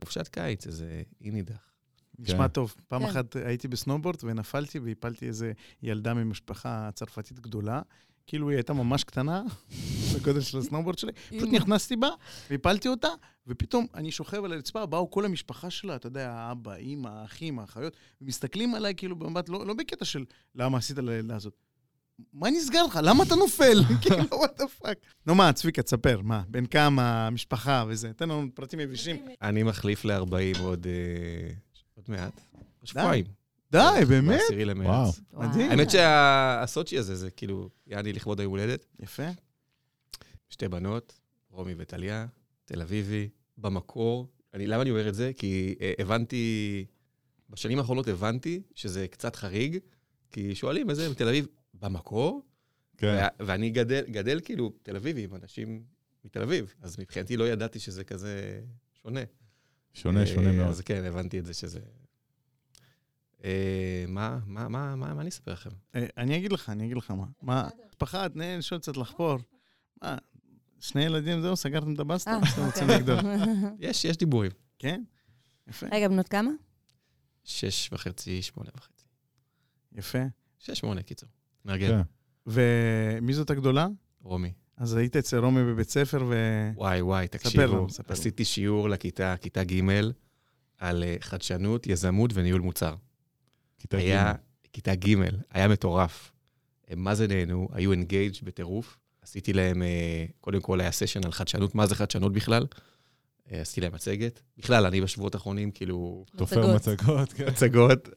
חופשת קיץ, איזה אי נידח. נשמע כן. טוב. פעם כן. אחת הייתי בסנובורד ונפלתי והפלתי איזה ילדה ממשפחה צרפתית גדולה. כאילו היא הייתה ממש קטנה, בגודל של הסנובורד שלי. פשוט. נכנסתי בה והפלתי אותה, ופתאום אני שוכב על הרצפה, באו כל המשפחה שלה, אתה יודע, האבא, אימא, האחים, האחיות, ומסתכלים עליי כאילו במבט, לא, לא בקטע של למה עשית לילדה הזאת. מה נסגר לך? למה אתה נופל? כאילו, what the fuck. נו מה, צביקה, תספר, מה, בן כמה, משפחה וזה, תן לנו פרטים יבשים. אני מחליף ל-40 עוד אה, עוד מעט. שבועיים. די, באמת? בעשירי למרץ. מדהים. האמת שהסוצ'י הזה, זה כאילו, יעני לכבוד היום הולדת. יפה. שתי בנות, רומי וטליה, תל אביבי, במקור. אני, למה אני אומר את זה? כי אה, הבנתי, בשנים האחרונות הבנתי שזה קצת חריג, כי שואלים איזה מתל אביב, במקור? כן. ו- ואני גדל, גדל כאילו תל אביבי עם אנשים מתל אביב, אז מבחינתי לא ידעתי שזה כזה שונה. שונה, שונה אה, מאוד. אז כן, הבנתי את זה שזה... אה, מה, מה, מה, מה, מה אני אספר לכם? אה, אני אגיד לך, אני אגיד לך מה. מה, משפחה, תנהל, לשאול קצת לחפור. מה, שני ילדים, זהו, סגרתם את הבסטה? אה, שאתם רוצים אוקיי. לגדול? יש, יש דיבורים. כן? יפה, רגע, בנות כמה? שש וחצי, שמונה וחצי. יפה. שש, שמונה, קיצור. מארגן. כן. ומי זאת הגדולה? רומי. אז היית אצל רומי בבית ספר, ו... וואי, וואי, תקשיבו. לנו, ספר לנו. עשיתי שיעור לכיתה, כיתה ג', על אה, חדשנות, יזמות וניהול מוצר. כיתה היה, ג'. כיתה ג', היה מטורף. הם מה זה נהנו, היו engaged בטירוף. עשיתי להם, אה, קודם כל היה session על חדשנות, מה זה חדשנות בכלל? אה, עשיתי להם מצגת. בכלל, אני בשבועות האחרונים, כאילו, תופר מצגות. מצגות, כן. מצגות.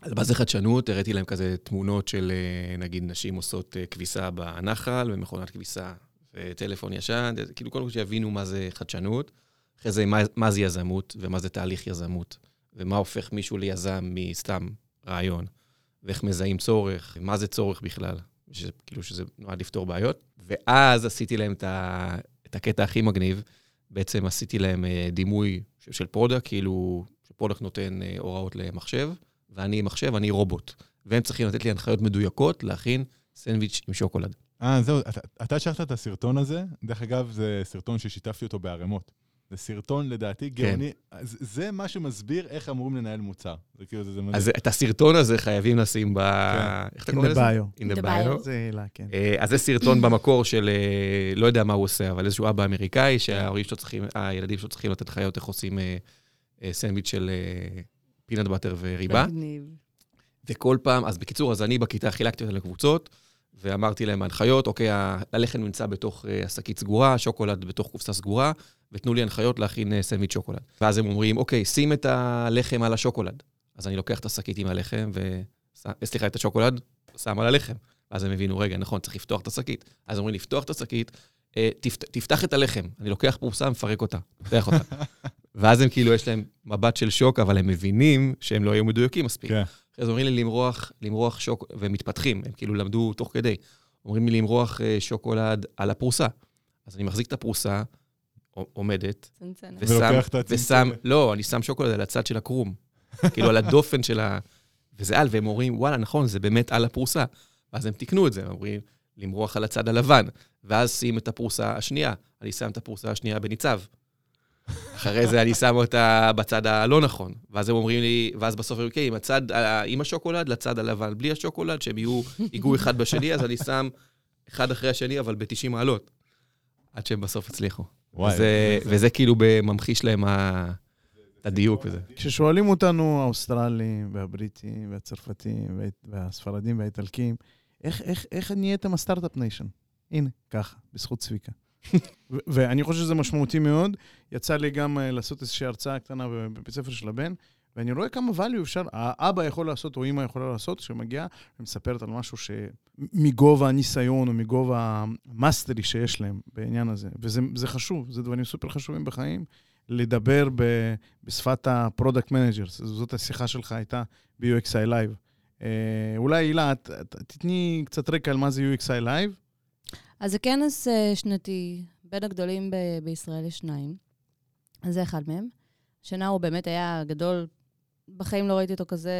על מה זה חדשנות, הראיתי להם כזה תמונות של, אה, נגיד, נשים עושות אה, כביסה בנחל, ומכונת כביסה וטלפון ישן, כאילו, קודם כל שיבינו מה זה חדשנות. אחרי זה, מה, מה זה יזמות, ומה זה תהליך יזמות, ומה הופך מישהו ליזם מסתם רעיון, ואיך מזהים צורך, מה זה צורך בכלל, שזה, כאילו שזה נועד לפתור בעיות. ואז עשיתי להם את, ה, את הקטע הכי מגניב, בעצם עשיתי להם אה, דימוי של- product, כאילו, ש product נותן הוראות למחשב, ואני מחשב, אני רובוט. והם צריכים לתת לי הנחיות מדויקות להכין סנדוויץ' עם שוקולד. אה, זהו, אתה- אתה שלחת את הסרטון הזה, דרך אגב, זה סרטון ששיתפתי אותו בערימות. זה סרטון, לדעתי, כן. גאוני. אז זה מה שמסביר איך אמורים לנהל מוצר. זה כאילו, זה זה מדהים. אז את הסרטון הזה חייבים לשים ב... איך אתה קורא לזה? bio. In the In the bio. bio. זה הילה, כן. אה, אז זה סרטון במקור של, אה, לא יודע מה הוא עושה, אבל איזשהו אבא אמריקאי, שההורים שלו צריכים, הילדים שלו צריכים לתת חיות איך עושים אה, אה, סנדוויץ' של פינאט באטר וריבה. מגניב. וכל פעם, אז בקיצור, אז אני בכיתה חילקתי אותם לקבוצות, ואמרתי להם הנחיות, אוקיי, הלחם נמצא בתוך אה, השקית סגורה, השוקולד בתוך קופסה סגורה, ותנו לי הנחיות להכין אה, סנדוויץ' שוקולד. ואז הם אומרים, אוקיי, שים את הלחם על השוקולד. אז אני לוקח את השקית עם הלחם, ו... ש- סליחה, את השוקולד, שם על הלחם. ואז הם הבינו, רגע, נכון, צריך לפתוח את השקית. אז אומרים, לפתוח את השקית, אה, תפת, תפתח את הלחם. אני לוקח פרוסה, מפרק אותה, פותח אותה. ואז הם כאילו, יש להם מבט של שוק, אבל הם מבינים שהם לא היו מדויקים מספיק. כן. זה אומרים לי למרוח, למרוח שוק, והם מתפתחים, הם כאילו למדו תוך כדי. אומרים לי למרוח אה, שוקולד על הפרוסה. אז אני מחזיק את הפרוסה, עומדת, צנצנת. ושם, ולוקח את ושם. לא, אני שם שוקולד על הצד של הקרום. כאילו על הדופן של ה... וזה על, והם אומרים, וואלה, נכון, זה באמת על הפרוסה. ואז הם תיקנו את זה, הם אומרים, למרוח על הצד הלבן. ואז שים את הפרוסה השנייה. אני שם את הפרוסה השנייה בניצב. אחרי זה אני שם אותה בצד הלא נכון. ואז הם אומרים לי, ואז בסוף הם אומרים, כן, עם הצד, ה- עם השוקולד, לצד הלבן, בלי השוקולד, שהם יהיו, ייגעו אחד בשני, אז אני שם אחד אחרי השני, אבל ב-90 מעלות, עד שהם בסוף הצליחו. וואי, וזה, וזה כאילו ממחיש להם ה- את הדיוק וזה. כששואלים אותנו האוסטרלים והבריטים והצרפתים וה- והספרדים והאיטלקים, איך, איך, איך נהייתם ה start-up nation? הנה, ככה, בזכות צביקה. ואני חושב שזה משמעותי מאוד. יצא לי גם אה, לעשות איזושהי הרצאה קטנה בבית ספר של הבן, ואני רואה כמה value אפשר, האבא יכול לעשות או אימא יכולה לעשות, שמגיעה ומספרת על משהו שמגובה הניסיון או מגובה ה mastery שיש להם בעניין הזה. וזה זה חשוב, זה דברים סופר חשובים בחיים. לדבר ב, בשפת ה product managers, זאת השיחה שלך הייתה ב-UXI Live. אה, אולי הילה, תתני קצת רקע על מה זה UXI Live. אז זה כנס אה, שנתי, בין הגדולים ב- בישראל יש שניים. אז זה אחד מהם. השנה הוא באמת היה גדול, בחיים לא ראיתי אותו כזה,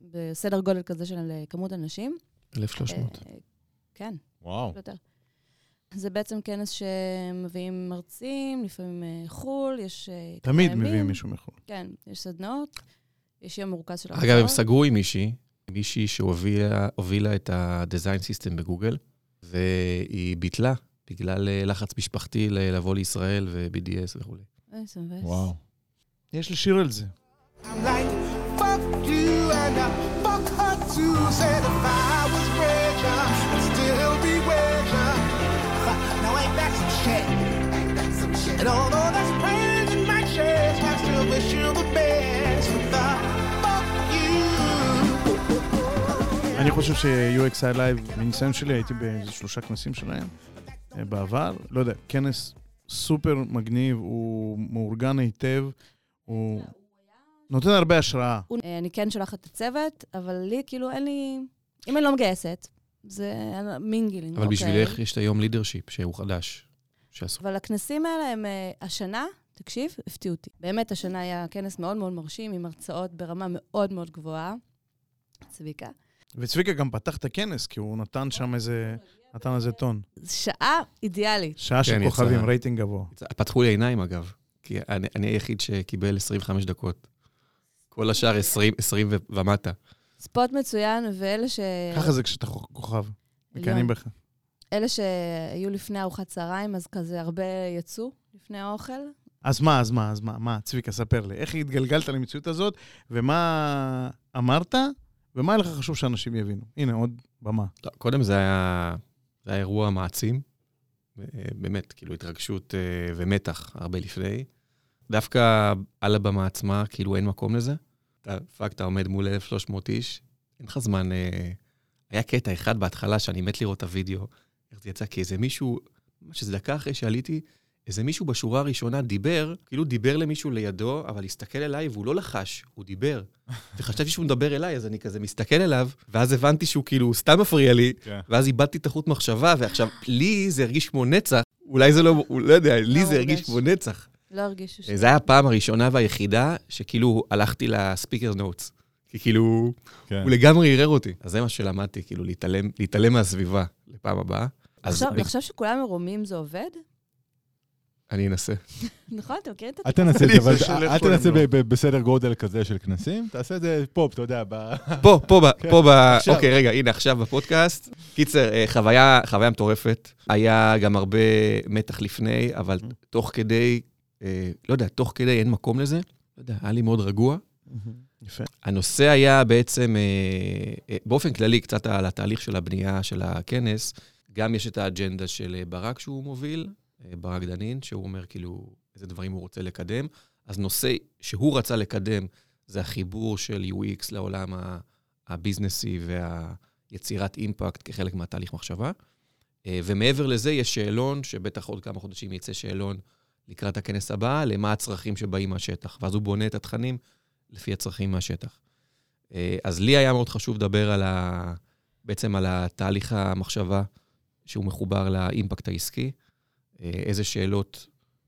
בסדר גודל כזה של אה, כמות אנשים. 1,300. אה, כן, וואו. יותר. זה בעצם כנס שמביאים מרצים, לפעמים חו"ל, יש... תמיד. מביאים מישהו מחו"ל. כן, יש סדנאות, יש יום מורכז של אגב, הם סגרו עם מישהי, מישהי שהובילה הובילה את ה-Design System בגוגל, והיא ביטלה בגלל אה, לחץ משפחתי לבוא לישראל ו-BDS וכולי. איזה מבאס. וואו. יש לי שיר על זה. I'm like, fuck you and I fuck her too. Said if חושב ש-UXI Live, מניסיון שלי, הייתי באיזה שלושה כנסים שלהם אה, בעבר. לא יודע, כנס סופר מגניב, הוא מאורגן היטב, הוא נותן הרבה השראה. אה, אני כן שולחת את הצוות, אבל לי, כאילו, אין לי... אם אני לא מגייסת, זה mingling, אבל אוקיי. בשבילך יש את היום leadership, שהוא חדש. אבל הכנסים האלה הם אה, השנה, תקשיב, הפתיעו אותי. באמת, השנה היה כנס מאוד מאוד מרשים, עם הרצאות ברמה מאוד מאוד גבוהה. צביקה. וצביקה גם פתח את הכנס, כי הוא נתן שם איזה, נתן איזה טון. שעה אידיאלית. שעה של כן, כוכבים. רייטינג גבוה. פתחו לי עיניים, אגב, כי אני, אני היחיד שקיבל 25 דקות. כל השאר 20, 20 ו- ומטה. ספוט מצוין, ואלה ש... ככה זה כשאתה כוכ- כוכב. מקנאים בך. אלה שהיו לפני ארוחת צהריים, אז כזה הרבה יצאו לפני האוכל. אז מה, אז מה, אז מה, מה, צביקה, ספר לי. איך התגלגלת למציאות הזאת, ומה אמרת, ומה היה לך חשוב שאנשים יבינו? הנה, עוד במה. לא, קודם זה היה, זה היה אירוע מעצים, אה, באמת, כאילו התרגשות אה, ומתח הרבה לפני. דווקא על הבמה עצמה, כאילו אין מקום לזה. אתה, fuck, אתה עומד מול 1,300 איש, אין לך זמן... אה, היה קטע אחד בהתחלה שאני מת לראות את הוידאו, איך זה יצא, כי איזה מישהו, ממש איזה דקה אחרי שעליתי, איזה מישהו בשורה הראשונה דיבר, כאילו דיבר למישהו לידו, אבל הסתכל אליי והוא לא לחש, הוא דיבר. וחשבתי שהוא מדבר אליי, אז אני כזה מסתכל אליו, ואז הבנתי שהוא כאילו סתם מפריע לי, כן. ואז איבדתי את החוט מחשבה, ועכשיו, לי זה הרגיש כמו נצח, אולי זה לא, הוא לא יודע, לי זה הרגיש. כמו נצח. לא הרגישו ש... זה היה הפעם הראשונה והיחידה שכאילו הלכתי לספיקר נוטס. כי כאילו, כן. הוא לגמרי ערער אותי. אז זה מה שלמדתי, כאילו, להתעלם, להתעלם מהסביבה לפעם הבאה. אז עכשיו, ב- לחשוב שכולם מרומים זה עובד? אני אנסה. נכון? אתה מכיר את אל תנסה את זה, אבל אל תנסה ב- בסדר גודל כזה של כנסים, תעשה את זה פופ, אתה יודע, ב... פה, פה, כן, פה ב... עכשיו. אוקיי, רגע, הנה, עכשיו בפודקאסט. קיצר, אה, חוויה, חוויה מטורפת. היה גם הרבה מתח לפני, אבל תוך כדי, אה, לא יודע, תוך כדי אין מקום לזה. לא יודע, היה לי מאוד רגוע. יפה. הנושא היה בעצם, אה, באופן כללי, קצת על התהליך של הבנייה של הכנס. גם יש את האג'נדה של ברק שהוא מוביל, ברק דנין, שהוא אומר כאילו איזה דברים הוא רוצה לקדם. אז נושא שהוא רצה לקדם זה החיבור של UX לעולם הביזנסי והיצירת אימפקט כחלק מהתהליך מחשבה. אה, ומעבר לזה, יש שאלון, שבטח עוד כמה חודשים יצא שאלון לקראת הכנס הבא, למה הצרכים שבאים מהשטח. ואז הוא בונה את התכנים לפי הצרכים מהשטח. אה, אז לי היה מאוד חשוב לדבר על ה... בעצם על התהליך המחשבה שהוא מחובר לאימפקט העסקי, אה, איזה שאלות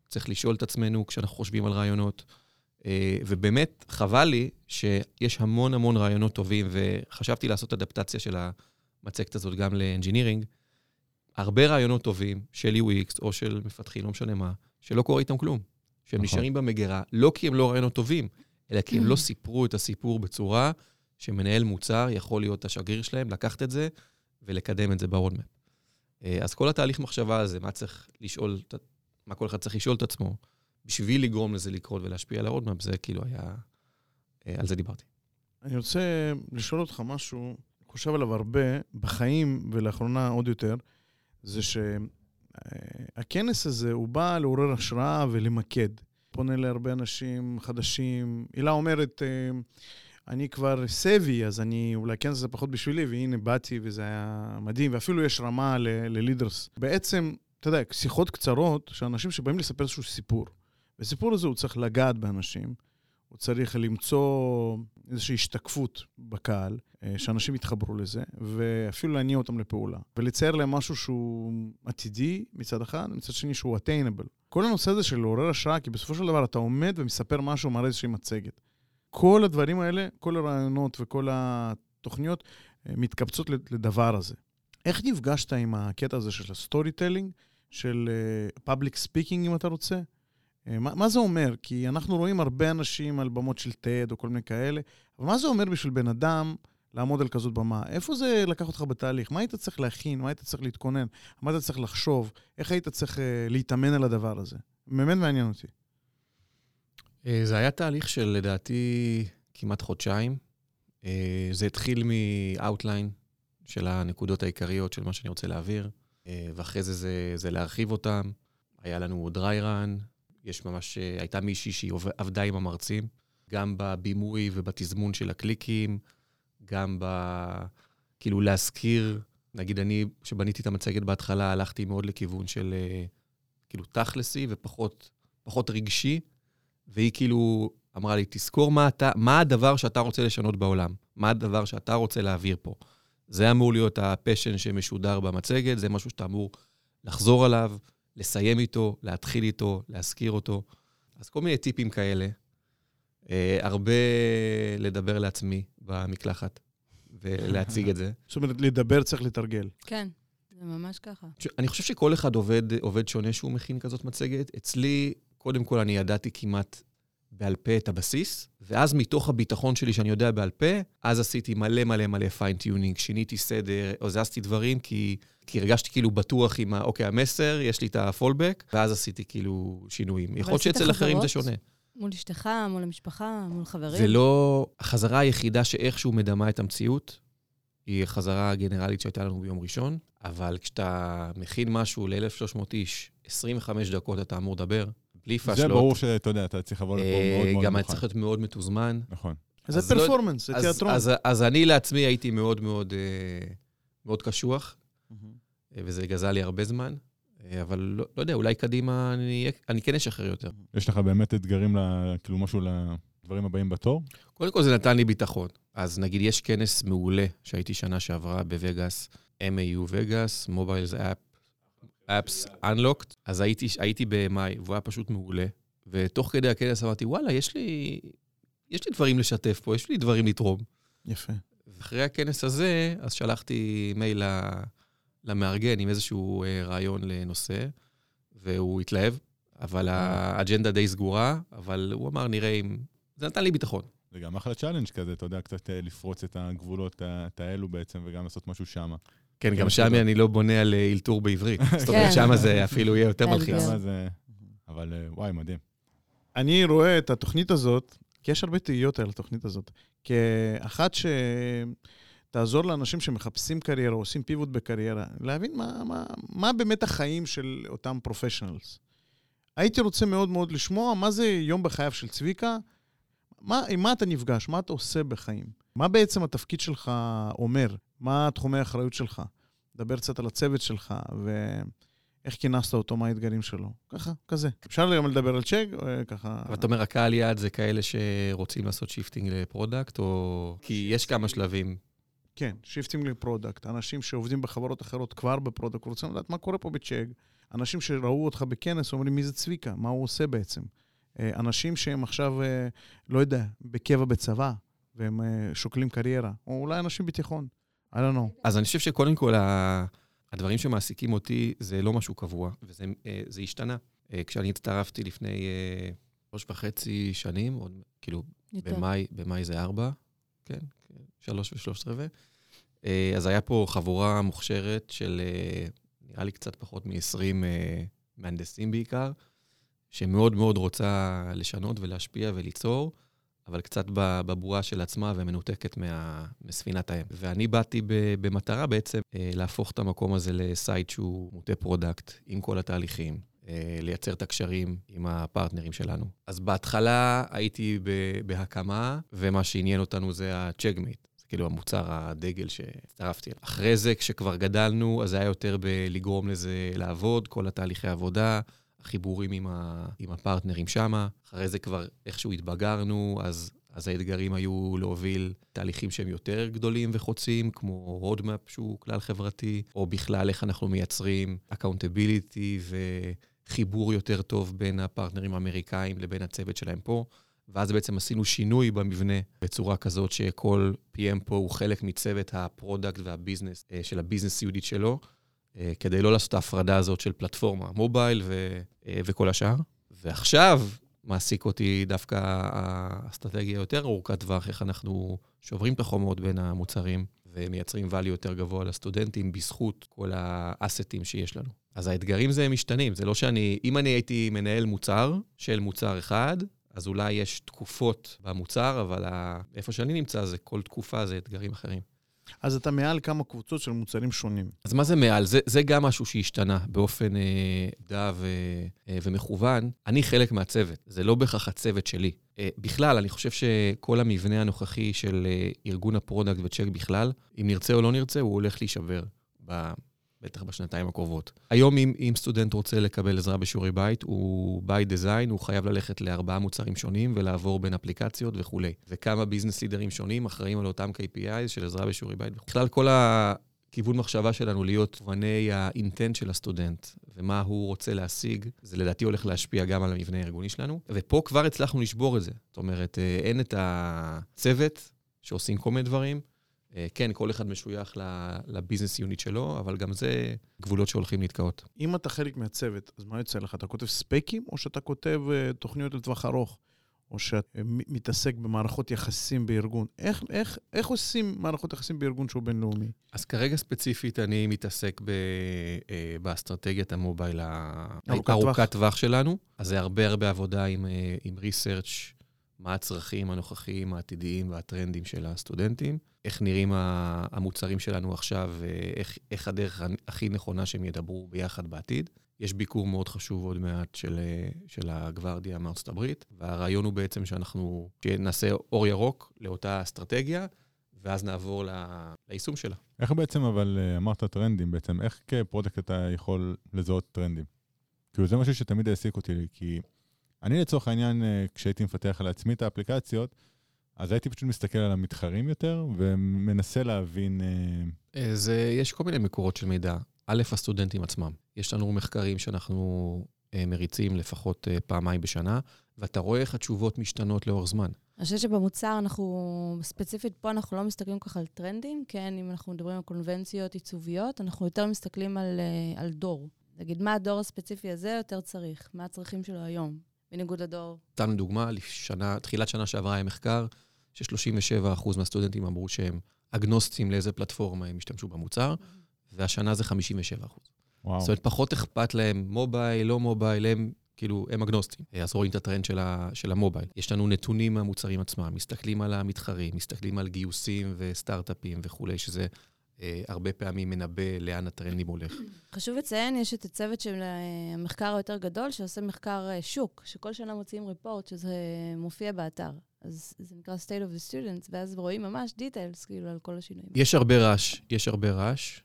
צריך לשאול את עצמנו כשאנחנו חושבים על רעיונות. אה, ובאמת, חבל לי שיש המון המון רעיונות טובים, וחשבתי לעשות אדפטציה של המצגת הזאת גם לאנג'ינירינג. הרבה רעיונות טובים של UX או של מפתחים, לא משנה מה, שלא קורה איתם כלום. שהם נכון. נשארים במגירה, לא כי הם לא רעיונות טובים, אלא כי הם לא סיפרו את הסיפור בצורה שמנהל מוצר יכול להיות השגריר שלהם, לקחת את זה ולקדם את זה ב roadmap. אה, אז כל התהליך מחשבה הזה, מה צריך לשאול, מה כל אחד צריך לשאול את עצמו, בשביל לגרום לזה לקרות ולהשפיע על ה roadmap, זה כאילו היה, אה, על זה דיברתי. אני רוצה לשאול אותך משהו, חושב עליו הרבה, בחיים, ולאחרונה עוד יותר, זה שהכנס הזה, הוא בא לעורר השראה ולמקד. פונה להרבה אנשים חדשים. הילה אומרת, אה, אני כבר סבי, אז אני, אולי הכנס הזה פחות בשבילי, והנה באתי וזה היה מדהים, ואפילו יש רמה ללידרס. בעצם, אתה יודע, שיחות קצרות, שאנשים שבאים לספר איזשהו סיפור. והסיפור הזה הוא צריך לגעת באנשים, הוא צריך למצוא איזושהי השתקפות בקהל, אה, שאנשים יתחברו לזה, ואפילו להניע אותם לפעולה. ולצייר להם משהו שהוא עתידי מצד אחד, מצד שני שהוא attainable. כל הנושא הזה של לעורר השראה, כי בסופו של דבר אתה עומד ומספר משהו, מראה איזושהי מצגת. כל הדברים האלה, כל הרעיונות וכל התוכניות אה, מתקבצות לדבר הזה. איך נפגשת עם הקטע הזה של ה storytelling, של public speaking, אם אתה רוצה? אה, מה, מה זה אומר? כי אנחנו רואים הרבה אנשים על במות של TED או כל מיני כאלה, אבל מה זה אומר בשביל בן אדם לעמוד על כזאת במה? איפה זה לקח אותך בתהליך? מה היית צריך להכין? מה היית צריך להתכונן? מה היית צריך לחשוב? איך היית צריך uh, להתאמן על הדבר הזה? באמת מעניין אותי. אה, זה היה תהליך של לדעתי כמעט חודשיים. אה, זה התחיל מ-outline של הנקודות העיקריות של מה שאני רוצה להעביר, אה, ואחרי זה זה, זה להרחיב אותם. היה לנו dry run, יש ממש, הייתה מישהי שהיא עבדה עם המרצים, גם בבימוי ובתזמון של הקליקים, גם ב... כאילו להזכיר, נגיד אני, כשבניתי את המצגת בהתחלה, הלכתי מאוד לכיוון של כאילו תכלסי ופחות פחות רגשי, והיא כאילו אמרה לי, תזכור מה, אתה, מה הדבר שאתה רוצה לשנות בעולם, מה הדבר שאתה רוצה להעביר פה. זה אמור להיות הפשן שמשודר במצגת, זה משהו שאתה אמור לחזור עליו, לסיים איתו, להתחיל איתו, להזכיר אותו. אז כל מיני טיפים כאלה. אה, הרבה לדבר לעצמי במקלחת ולהציג את זה. זאת אומרת, לדבר צריך לתרגל. כן, זה ממש ככה. אני חושב שכל אחד עובד, עובד שונה שהוא מכין כזאת מצגת. אצלי, קודם כל, אני ידעתי כמעט בעל פה את הבסיס, ואז מתוך הביטחון שלי שאני יודע בעל פה, אז עשיתי מלא מלא מלא fine-tuning, שיניתי סדר, הזזתי דברים, כי, כי הרגשתי כאילו בטוח עם ה... אוקיי, המסר, יש לי את הפולבק, ואז עשיתי כאילו שינויים. יכול להיות שאצל אחרים זה? שונה. מול אשתך, מול המשפחה, מול חברים. זה לא... החזרה היחידה שאיכשהו מדמה את המציאות, היא החזרה הגנרלית שהייתה לנו ביום ראשון, אבל כשאתה מכין משהו ל-1,300 איש, 25 דקות אתה אמור לדבר, בלי פאשלות. זה ברור שאתה יודע, אתה צריך לבוא לפה אה, מאוד מאוד גם היה מוכן. צריך להיות מאוד מתוזמן. נכון. זה אז לא- פרפורמנס, זה אז- תיאטרון. אז, אני לעצמי הייתי מאוד מאוד, אה, מאוד קשוח, אה, וזה גזל לי הרבה זמן, אבל לא, לא יודע, אולי קדימה אני, אני כן אשחרר יותר. יש לך באמת אתגרים, ל- כאילו משהו לדברים הבאים בתור? קודם כל זה נתן לי ביטחון. אז נגיד יש כנס מעולה שהייתי שנה שעברה בווגאס, MAU וגאס, Mobiles App, Apps Unlocked, אז הייתי, הייתי במאי, והוא היה פשוט מעולה. ותוך כדי הכנס אמרתי, וואלה, יש לי, יש לי דברים לשתף פה, יש לי דברים לתרום. יפה. ואחרי הכנס הזה, אז שלחתי מייל למארגן עם איזשהו אה, רעיון לנושא, והוא התלהב, אבל האג'נדה די סגורה, אבל הוא אמר, נראה אם... זה נתן לי ביטחון. זה גם אחלה challenge כזה, אתה יודע, קצת אה, לפרוץ את הגבולות האלו בעצם, וגם לעשות משהו שמה. כן, כן, גם שם תודה. אני לא בונה על אה, אלתור בעברית. זאת אומרת, כן. שם זה אפילו יהיה יותר מלחיץ. כן. אבל אה, וואי, מדהים. אני רואה את התוכנית הזאת, כי יש הרבה תהיות על התוכנית הזאת, כאחת שתעזור לאנשים שמחפשים קריירה, עושים פיבוט בקריירה, להבין מה, מה, מה באמת החיים של אותם פרופשיונלס. הייתי רוצה מאוד מאוד לשמוע מה זה יום בחייו של צביקה, מה, עם מה אתה נפגש, מה אתה עושה בחיים, מה בעצם התפקיד שלך אומר, מה תחומי האחריות שלך. דבר קצת על הצוות שלך, ו... איך כינסת אותו, מה האתגרים שלו. ככה, כזה. אפשר גם לדבר על Chegg, או אה, ככה... אבל אתה אומר, הקהל יעד זה כאלה שרוצים לעשות shifting ל product, או... כי יש כמה שלבים. כן, shifting ל product. אנשים שעובדים בחברות אחרות כבר ב product, רוצים לדעת מה קורה פה ב Chegg. אנשים שראו אותך בכנס אומרים, מי זה צביקה? מה הוא עושה בעצם? אה, אנשים שהם עכשיו, אה, לא יודע, בקבע בצבא, והם אה, שוקלים קריירה. או אולי אנשים בתיכון. I don't know. אז אני חושב שקודם כל, ה- הדברים שמעסיקים אותי זה לא משהו קבוע, וזה אה, זה השתנה. אה, כשאני הצטרפתי לפני שלוש וחצי שנים, עוד, כאילו, יותר. במאי, במאי זה ארבע, כן, כן, שלוש ושלושת רבעי. אז היה פה חבורה מוכשרת של, אה, נראה לי קצת פחות מ-20 אה, מהנדסים בעיקר, שמאוד מאוד רוצה לשנות ולהשפיע וליצור, אבל קצת בבועה של עצמה ומנותקת מה, מספינת האם. ואני באתי ב- במטרה בעצם אה, להפוך את המקום הזה ל site שהוא מוטה product, עם כל התהליכים, אה, לייצר את הקשרים עם הפרטנרים שלנו. אז בהתחלה הייתי בהקמה, ומה שעניין אותנו זה ה-Chegg Math. זה כאילו המוצר הדגל שהצטרפתי אליו. אחרי זה, כשכבר גדלנו, אז זה היה יותר בלגרום לזה לעבוד, כל התהליכי עבודה, החיבורים עם, ה, עם הפרטנרים שמה. אחרי זה כבר איכשהו התבגרנו, אז, אז האתגרים היו להוביל תהליכים שהם יותר גדולים וחוצים, כמו roadmap שהוא כלל חברתי, או בכלל איך אנחנו מייצרים accountability וחיבור יותר טוב בין הפרטנרים האמריקאים לבין הצוות שלהם פה. ואז בעצם עשינו שינוי במבנה בצורה כזאת שכל PM פה הוא חלק מצוות ה product וה business, אה, של ה business unit שלו, כדי לא לעשות את ההפרדה הזאת של פלטפורמה, מובייל ו, אה, וכל השאר. ועכשיו מעסיק אותי דווקא האסטרטגיה היותר ארוכת טווח, איך אנחנו שוברים את החומות בין המוצרים ומייצרים value יותר גבוה לסטודנטים בזכות כל האסטים שיש לנו. אז האתגרים זה משתנים, זה לא שאני, אם אני הייתי מנהל מוצר של מוצר אחד, אז אולי יש תקופות במוצר, אבל איפה שאני נמצא זה כל תקופה זה אתגרים אחרים. אז אתה מעל כמה קבוצות של מוצרים שונים. אז מה זה מעל? זה, זה גם משהו שהשתנה באופן אה, מודע ו, אה, ומכוון. אני חלק מהצוות, זה לא בהכרח הצוות שלי. אה, בכלל, אני חושב שכל המבנה הנוכחי של אה, ארגון ה product ו Chegg בכלל, אם נרצה או לא נרצה, הוא הולך להישבר, בטח בשנתיים הקרובות. היום אם, אם סטודנט רוצה לקבל עזרה בשיעורי בית, הוא by design, הוא חייב ללכת לארבעה מוצרים שונים ולעבור בין אפליקציות וכולי. וכמה business לידרים שונים אחראים על אותם KPI של עזרה בשיעורי בית. בכלל, כל הכיוון מחשבה שלנו להיות מובלי intent של הסטודנט ומה הוא רוצה להשיג, זה לדעתי הולך להשפיע גם על המבנה הארגוני שלנו. ופה כבר הצלחנו לשבור את זה. זאת אומרת, אה, אין את הצוות שעושים כל מיני דברים. אה, כן, כל אחד משוייך לביזנס יוניט שלו, אבל גם זה גבולות שהולכים להתקעות. אם אתה חלק מהצוות, אז מה יוצא לך? אתה כותב ספקים, או שאתה כותב uh, תוכניות לטווח ארוך? או שאתה uh, מתעסק במערכות יחסים בארגון? איך, איך, איך עושים מערכות יחסים בארגון שהוא בינלאומי? אז כרגע ספציפית אני מתעסק ב, אה, באסטרטגיית המובייל ה- ארוכת ארוכת טווח שלנו. אז זה הרבה הרבה עבודה עם, אה, עם ריסרצ', מה הצרכים הנוכחיים, העתידיים והטרנדים של הסטודנטים, איך נראים המוצרים שלנו עכשיו, ואיך איך הדרך הכי נכונה שהם ידברו ביחד בעתיד. יש ביקור מאוד חשוב עוד מעט של, אה, של הגווארדיה מארצות הברית, והרעיון הוא בעצם שאנחנו נעשה אור ירוק לאותה אסטרטגיה, ואז נעבור ל- ליישום שלה. איך בעצם, אבל אה, אמרת טרנדים בעצם, איך כ product אתה יכול לזהות טרנדים? כאילו זה משהו שתמיד העסיק אותי, כי אני לצורך העניין, אה, כשהייתי מפתח לעצמי את האפליקציות, אז הייתי פשוט מסתכל על המתחרים יותר, ומנסה להבין... אה, אז אה, יש כל מיני מקורות של מידע. א', הסטודנטים עצמם. יש לנו מחקרים שאנחנו אה, מריצים לפחות פעמיים בשנה, ואתה רואה איך התשובות משתנות לאורך זמן. אני חושבת שבמוצר אנחנו, ספציפית פה אנחנו לא מסתכלים כל כך על טרנדים, כן, אם אנחנו מדברים על קונבנציות עיצוביות, אנחנו יותר מסתכלים על, על דור. נגיד, מה הדור הספציפי הזה יותר צריך? מה הצרכים שלו היום? בניגוד לדור. נתנו דוגמה, שנה, תחילת שנה שעברה היה מחקר, ש-37% מהסטודנטים אמרו שהם אגנוסטים לאיזה פלטפורמה הם השתמשו במוצר, והשנה זה 57%. וואו. זאת אומרת, פחות אכפת להם מובייל, לא מובייל, הם כאילו, הם אגנוסטים. אז רואים את הטרנד של, ה, של המובייל. יש לנו נתונים מהמוצרים עצמם, מסתכלים על המתחרים, מסתכלים על גיוסים וסטארט-אפים וכולי, שזה אה, הרבה פעמים מנבא לאן הטרנדים הולך. חשוב לציין, יש את הצוות של אה, המחקר היותר גדול, שעושה מחקר אה, שוק, שכל שנה מוציאים ריפורט שזה מופיע באתר. אז זה נקרא State of the Students, ואז רואים ממש דיטיילס, כאילו, על כל השינויים. יש הרבה רעש, יש הרבה רעש,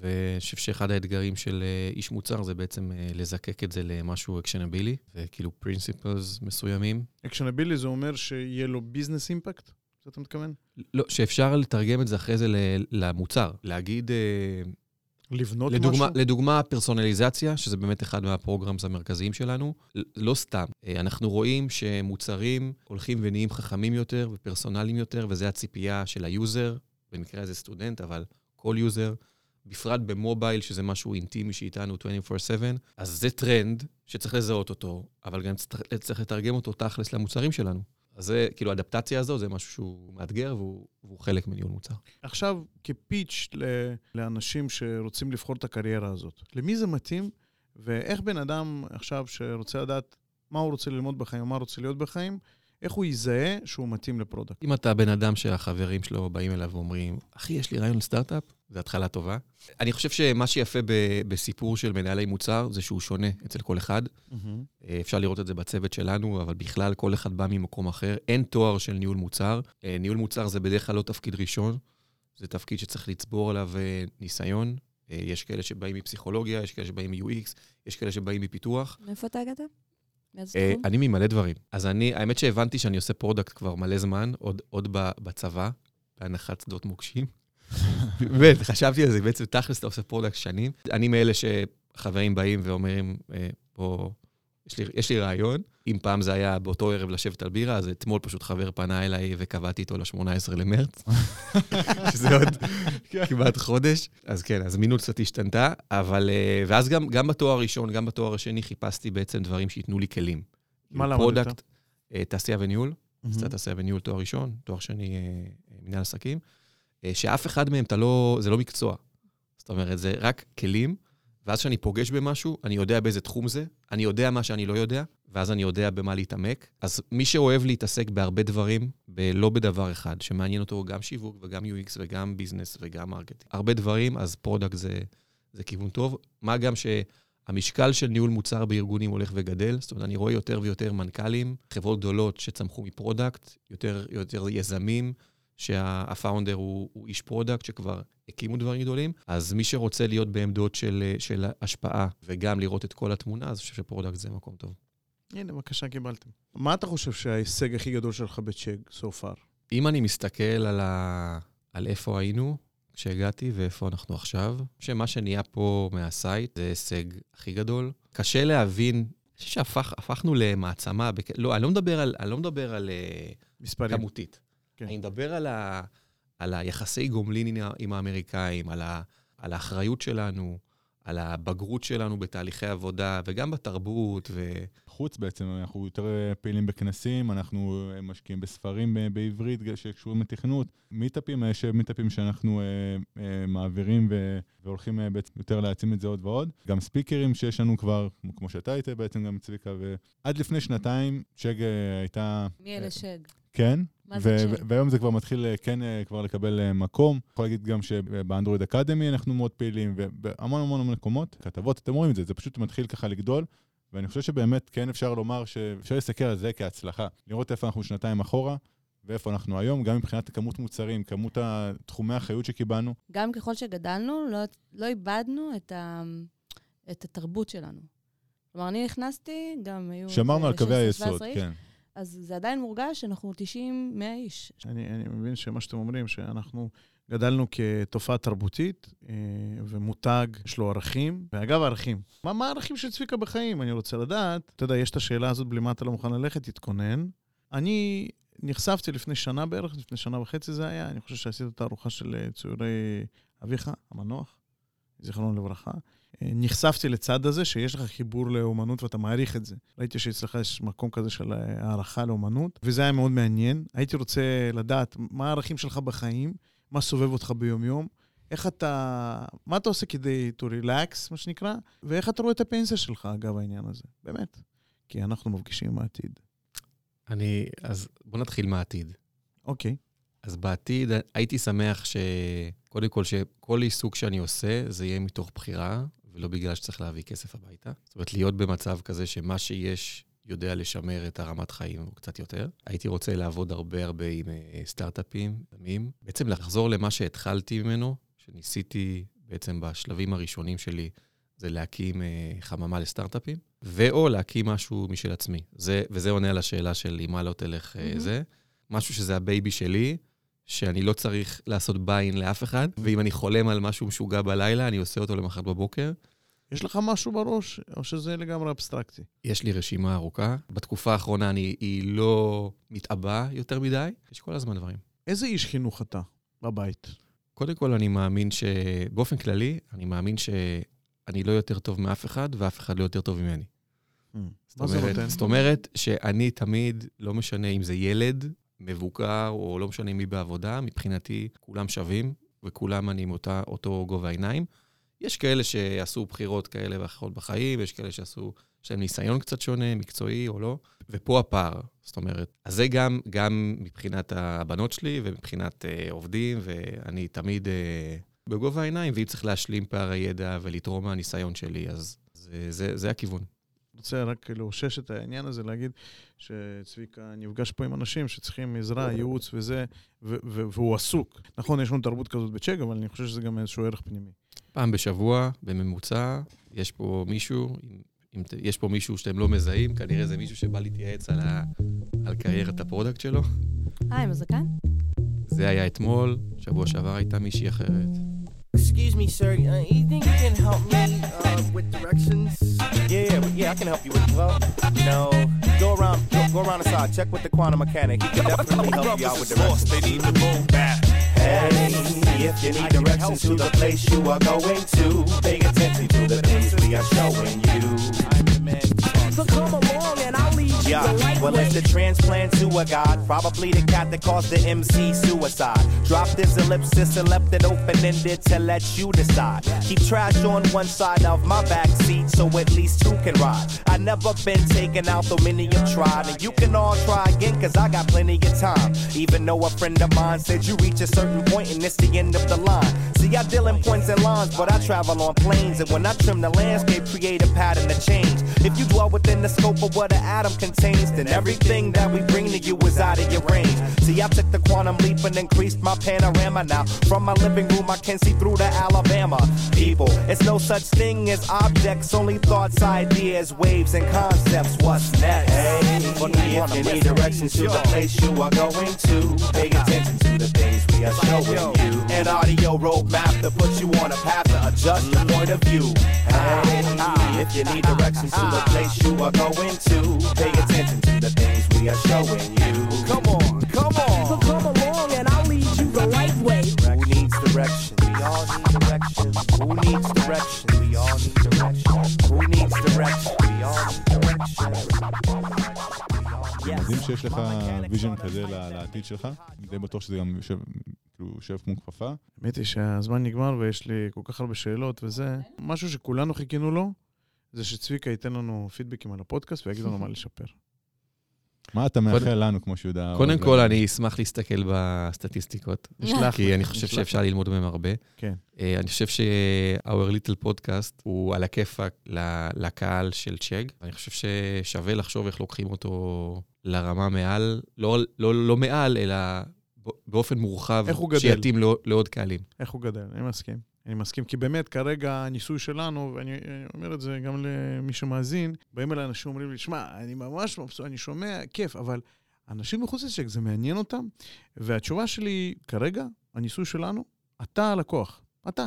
ואני חושב שאחד האתגרים של אה, איש מוצר זה בעצם אה, לזקק את זה למשהו actionable, וכאילו principles מסוימים. actionable זה אומר שיהיה לו business impact? זה אתה מתכוון? לא, שאפשר לתרגם את זה אחרי זה ל- למוצר. להגיד, אה, לבנות לדוגמה, משהו? לדוגמה, פרסונליזציה, שזה באמת אחד מה programs המרכזיים שלנו, לא סתם. אה, אנחנו רואים שמוצרים הולכים ונהיים חכמים יותר ופרסונליים יותר, וזו הציפייה של ה user, במקרה הזה סטודנט, אבל כל user, בפרט ב mobile, שזה משהו אינטימי שאיתנו 24/7, אז זה טרנד שצריך לזהות אותו, אבל גם צריך לתרגם אותו תכלס למוצרים שלנו. אז זה, כאילו, האדפטציה הזו זה משהו שהוא מאתגר והוא, והוא חלק מניהול מוצר. עכשיו, כ pitch ל- לאנשים שרוצים לבחור את הקריירה הזאת, למי זה מתאים, ואיך בן אדם עכשיו שרוצה לדעת מה הוא רוצה ללמוד בחיים, מה הוא רוצה להיות בחיים, איך הוא יזהה שהוא מתאים ל product. אם אתה בן אדם שהחברים שלו באים אליו ואומרים, אחי, יש לי רעיון לסטארט-אפ, זו התחלה טובה. אני חושב שמה שיפה ב- בסיפור של מנהלי מוצר זה שהוא שונה אצל כל אחד. אה, אפשר לראות את זה בצוות שלנו, אבל בכלל כל אחד בא ממקום אחר. אין תואר של ניהול מוצר. אה, ניהול מוצר זה בדרך כלל לא תפקיד ראשון, זה תפקיד שצריך לצבור עליו אה, ניסיון. יש כאלה שבאים מפסיכולוגיה, יש כאלה שבאים מ-UX, יש כאלה שבאים מפיתוח. מאיפה אתה הגעת? מאיזה אה, תחום? אני ממלא דברים. אז אני, האמת שהבנתי שאני עושה product כבר מלא זמן, עוד, עוד ב- בצבא, בהנחת שדות מוקשים. באמת, חשבתי על זה, בעצם תכלס אתה עושה product שנים. אני מאלה שחברים באים ואומרים, אה, בוא, יש לי, יש לי רעיון. אם פעם זה היה באותו ערב לשבת על בירה, אז אתמול פשוט חבר פנה אליי וקבעתי איתו ל-18 למרץ, שזה עוד כמעט חודש. אז כן, הזמינות קצת השתנתה, אבל... אה, ואז גם, גם בתואר הראשון, גם בתואר השני, חיפשתי בעצם דברים שייתנו לי כלים. מה למדת? product, אה, תעשייה וניהול. קצת תעשייה וניהול תואר ראשון, תואר שני אה, מנהל עסקים, שאף אחד מהם לא, זה לא מקצוע. זאת אומרת, זה רק כלים, ואז כשאני פוגש במשהו, אני יודע באיזה תחום זה, אני יודע מה שאני לא יודע, ואז אני יודע במה להתעמק. אז מי שאוהב להתעסק בהרבה דברים, לא בדבר אחד, שמעניין אותו גם שיווק וגם UX וגם business וגם marketing, הרבה דברים, אז product זה, זה כיוון טוב. מה גם שהמשקל של ניהול מוצר בארגונים הולך וגדל, זאת אומרת, אני רואה יותר ויותר מנכ"לים, חברות גדולות שצמחו מ product, יותר, יותר יזמים, שה founder הוא, הוא איש product שכבר הקימו דברים גדולים, אז מי שרוצה להיות בעמדות של, של השפעה וגם לראות את כל התמונה, אז אני חושב ש product זה מקום טוב. הנה, בבקשה, קיבלתם. מה אתה חושב שההישג הכי גדול שלך בצ'ק, so far? אם אני מסתכל על, ה... על איפה היינו כשהגעתי ואיפה אנחנו עכשיו, שמה שנהיה פה מהסייט זה ההישג הכי גדול. קשה להבין, אני חושב שהפכנו למעצמה, בק... לא, אני לא מדבר על, אני לא מדבר על אה, מספרים. כמותית. כן. אני מדבר על, ה... על היחסי גומלין עם האמריקאים, על, ה... על האחריות שלנו, על הבגרות שלנו בתהליכי עבודה, וגם בתרבות, ו... חוץ בעצם, אנחנו יותר אה, פעילים בכנסים, אנחנו אה, משקיעים בספרים ב- בעברית שקשורים לתכנות. מיטאפים, יש מיטאפים שאנחנו אה, אה, מעבירים ו- והולכים אה, בעצם יותר להעצים את זה עוד ועוד. גם ספיקרים שיש לנו כבר, כמו- שאתה היית בעצם גם צביקה, ועד לפני שנתיים אה, הייתה... מי אלה שג? כן, מה זה צ'ג? והיום זה כבר מתחיל אה, כן אה, כבר לקבל אה, מקום. יכול להגיד גם שבאנדרואיד אקדמי אנחנו מאוד פעילים, ובהמון המון המון מקומות, כתבות, אתם רואים את זה, זה פשוט מתחיל ככה לגדול. ואני חושב שבאמת כן אפשר לומר שאפשר להסתכל על זה כהצלחה. לראות איפה אנחנו שנתיים אחורה, ואיפה אנחנו היום, גם מבחינת כמות מוצרים, כמות תחומי האחריות שקיבלנו. גם ככל שגדלנו, לא, לא איבדנו את, ה, את התרבות שלנו. כלומר, אני נכנסתי, גם היו... שמרנו על קווי 16-17 היסוד, כן. אז זה עדיין מורגש שאנחנו 90-100 איש. אני, אני מבין שמה שאתם אומרים, שאנחנו גדלנו כתופעה תרבותית, אה, ומותג, יש לו ערכים. ואגב, ערכים. מה, מה הערכים של צביקה בחיים? אני רוצה לדעת. אתה יודע, יש את השאלה הזאת, בלי מה אתה לא מוכן ללכת, תתכונן. אני נחשפתי לפני שנה בערך, לפני שנה וחצי זה היה, אני חושב שעשית את הארוחה של אה, ציורי אביך, המנוח, זיכרונו לברכה. נחשפתי לצד הזה, שיש לך חיבור לאומנות ואתה מעריך את זה. ראיתי שאצלך יש מקום כזה של אה, הערכה לאומנות, וזה היה מאוד מעניין. הייתי רוצה לדעת מה הערכים שלך בחיים, מה סובב אותך ביום-יום, איך אתה, מה אתה עושה כדי to relax, מה שנקרא, ואיך אתה רואה את הפנסיה שלך, אגב, העניין הזה. באמת. כי אנחנו מפגישים עם העתיד. אני, אז בוא נתחיל מהעתיד. אוקיי. אז בעתיד הייתי שמח שקודם כל שכל עיסוק שאני עושה, זה יהיה מתוך בחירה, ולא בגלל שצריך להביא כסף הביתה. זאת אומרת, להיות במצב כזה שמה שיש יודע לשמר את הרמת חיים או קצת יותר. הייתי רוצה לעבוד הרבה הרבה עם אה, סטארט-אפים, יזמים. בעצם לחזור למה שהתחלתי ממנו, שניסיתי בעצם בשלבים הראשונים שלי, זה להקים אה, חממה לסטארט-אפים, ואו להקים משהו משל עצמי. זה, וזה עונה על השאלה של עם מה לא תלך מהמם. זה. משהו שזה הבייבי שלי, שאני לא צריך לעשות buy-in לאף אחד, ואם אני חולם על משהו משוגע בלילה, אני עושה אותו למחרת בבוקר. יש לך משהו בראש, או שזה לגמרי אבסטרקטי? יש לי רשימה ארוכה. בתקופה האחרונה אני, היא לא מתעבה יותר מדי, יש כל הזמן דברים. איזה איש חינוך אתה בבית? קודם כל, אני מאמין ש... באופן כללי, אני מאמין שאני לא יותר טוב מאף אחד, ואף אחד לא יותר טוב ממני. מה זה אומרת-? זאת אומרת שאני תמיד, לא משנה אם זה ילד, מבוגר, או לא משנה מי בעבודה, מבחינתי כולם שווים, וכולם אני עם אותה, אותו גובה העיניים. יש כאלה שעשו בחירות כאלה ואחרות בחיים, יש כאלה שעשו, יש להם ניסיון קצת שונה, מקצועי או לא, ופה הפער. זאת אומרת, אז זה גם, גם מבחינת הבנות שלי ומבחינת אה, עובדים, ואני תמיד אה, בגובה העיניים, ואם צריך להשלים פערי ידע ולתרום מהניסיון שלי, אז זה, זה, זה הכיוון. רוצה רק לאושש את העניין הזה, להגיד שצביקה נפגש פה עם אנשים שצריכים עזרה, ייעוץ וזה, ו- ו- והוא עסוק. נכון, יש לנו תרבות כזאת ב Chegg, אבל אני חושב שזה גם איזשהו ערך פנימי. פעם בשבוע, בממוצע, יש פה מישהו, אם, יש פה מישהו שאתם לא מזהים, כנראה זה מישהו שבא להתייעץ על, ה, על קריירת ה product שלו. אה, עם הזקן? זה היה אתמול, שבוע שעבר הייתה מישהי אחרת. Excuse me, sir. Uh, you think you can help me with directions? Yeah, yeah, yeah. I can help you with. Well, you know, go around, go, go around the side. Check with the quantum mechanic. He can definitely help you out with directions. They need to move back. Hey, if you need directions to the place you are going to, pay attention to the things we are showing you. So come along Yeah, well, it's the transplant to a god. Probably the cat that caused the MC suicide. Dropped this ellipsis and left it open ended to let you decide. Keep trash on one side of my back seat so at least two can ride. I never been taken out, though many have tried. And you can all try again, cause I got plenty of time. Even though a friend of mine said you reach a certain point and it's the end of the line. See, I deal in points and lines, but I travel on planes. And when I trim the landscape, create a pattern to change. If you dwell within the scope of what an atom contains, then everything that we bring to you is out of your range. See, I took the quantum leap and increased my panorama now. From my living room, I can see through to Alabama. People, it's no such thing as objects, only thoughts, ideas, waves, and concepts. What's next? Hey, if you need directions to the place you are going to, pay attention to the things we are showing you. An audio roadmap to put you on a path to adjust your point of view. Hey, if you need directions to the place you are going to, pay attention to the things we are showing you. Come on, come on. So come along and I'll lead you the right way. Who needs direction? We all need direction. Who needs direction? We all need direction. Who needs direction? We all need direction. מדהים שיש לך vision כזה ל- לעתיד שלך. אני די בטוח שזה גם יושב, כאילו, יושב כמו כפפה. האמת היא שהזמן נגמר ויש לי כל כך הרבה שאלות וזה. משהו שכולנו חיכינו לו, זה שצביקה ייתן לנו פידבקים על הפודקאסט ויגיד לנו מה לשפר. מה אתה מאחל לנו, כמו שיהודה... קודם כל? אני אשמח להסתכל בסטטיסטיקות, נשלח כי אני חושב נשלח שאפשר. ללמוד מהם הרבה. כן. אה, אני חושב ש-Our Little Podcast הוא על הכיפאק ל- לקהל של צ'ג. אני חושב ששווה לחשוב איך לוקחים אותו לרמה מעל, לא, לא, לא מעל, אלא באופן מורחב? שיתאים לעוד- לעוד קהלים. איך הוא גדל, אני מסכים. אני מסכים, כי באמת כרגע הניסוי שלנו, ואני אני אומר את זה גם למי שמאזין, באים אליי אנשים אומרים לי, שמע, אני ממש מבסוט, אני שומע, כיף, אבל אנשים מחוץ לצ'ק, זה מעניין אותם? והתשובה שלי, כרגע, הניסוי שלנו, אתה הלקוח. אתה.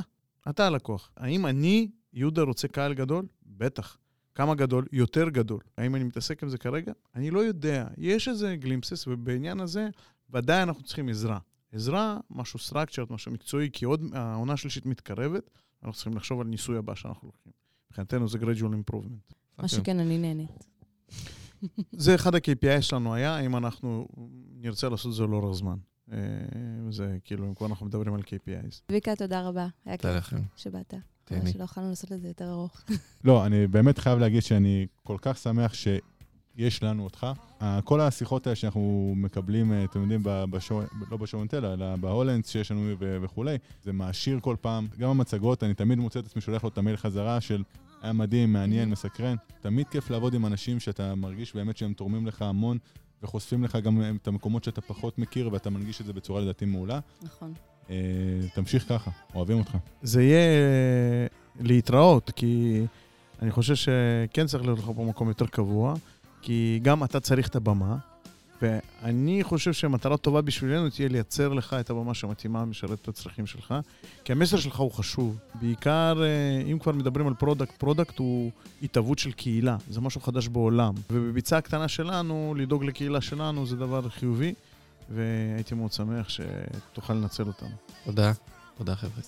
אתה הלקוח. האם אני, יהודה, רוצה קהל גדול? בטח. כמה גדול? יותר גדול. האם אני מתעסק עם זה כרגע? אני לא יודע. יש איזה glimpses, ובעניין הזה, ודאי אנחנו צריכים עזרה. עזרה, משהו structured, משהו מקצועי, כי עוד העונה השלישית מתקרבת, אנחנו צריכים לחשוב על ניסוי הבא שאנחנו לוקחים. מבחינתנו זה gradual improvement. מה שכן, אני נהנית. זה אחד ה-KPI שלנו היה, אם אנחנו נרצה לעשות את זה לאורך זמן. אה, זה כאילו, אם כבר אנחנו מדברים על KPIs. צביקה, תודה רבה. היה תודה כיף לכם. שבאת. תהני. שלא יכולנו לעשות את זה יותר ארוך. לא, אני באמת חייב להגיד שאני כל כך שמח שיש לנו אותך. כל השיחות האלה שאנחנו מקבלים, אה, אתם יודעים, ב- בשואו, לא בשואונטל, אלא בהולנדס שיש לנו וכולי, זה מעשיר כל פעם. גם המצגות, אני תמיד מוצא את עצמי שולח לו את המייל חזרה של היה מדהים, מעניין, מסקרן. תמיד כיף לעבוד עם אנשים שאתה מרגיש באמת שהם תורמים לך המון. וחושפים לך גם את המקומות שאתה פחות מכיר, ואתה מנגיש את זה בצורה לדעתי מעולה. נכון. אה, תמשיך ככה, אוהבים אותך. זה יהיה אה, להתראות, כי אני חושב שכן צריך להיות לך פה מקום יותר קבוע, כי גם אתה צריך את הבמה, ואני חושב שמטרה טובה בשבילנו תהיה לייצר לך את הבמה שמתאימה, משרת את הצרכים שלך, כי המסר שלך הוא חשוב. בעיקר, אה, אם כבר מדברים על product, product הוא התהוות של קהילה, זה משהו חדש בעולם. ובביצה הקטנה שלנו, לדאוג לקהילה שלנו זה דבר חיובי, והייתי מאוד שמח שתוכל לנצל אותנו. תודה. תודה, חבר'ה.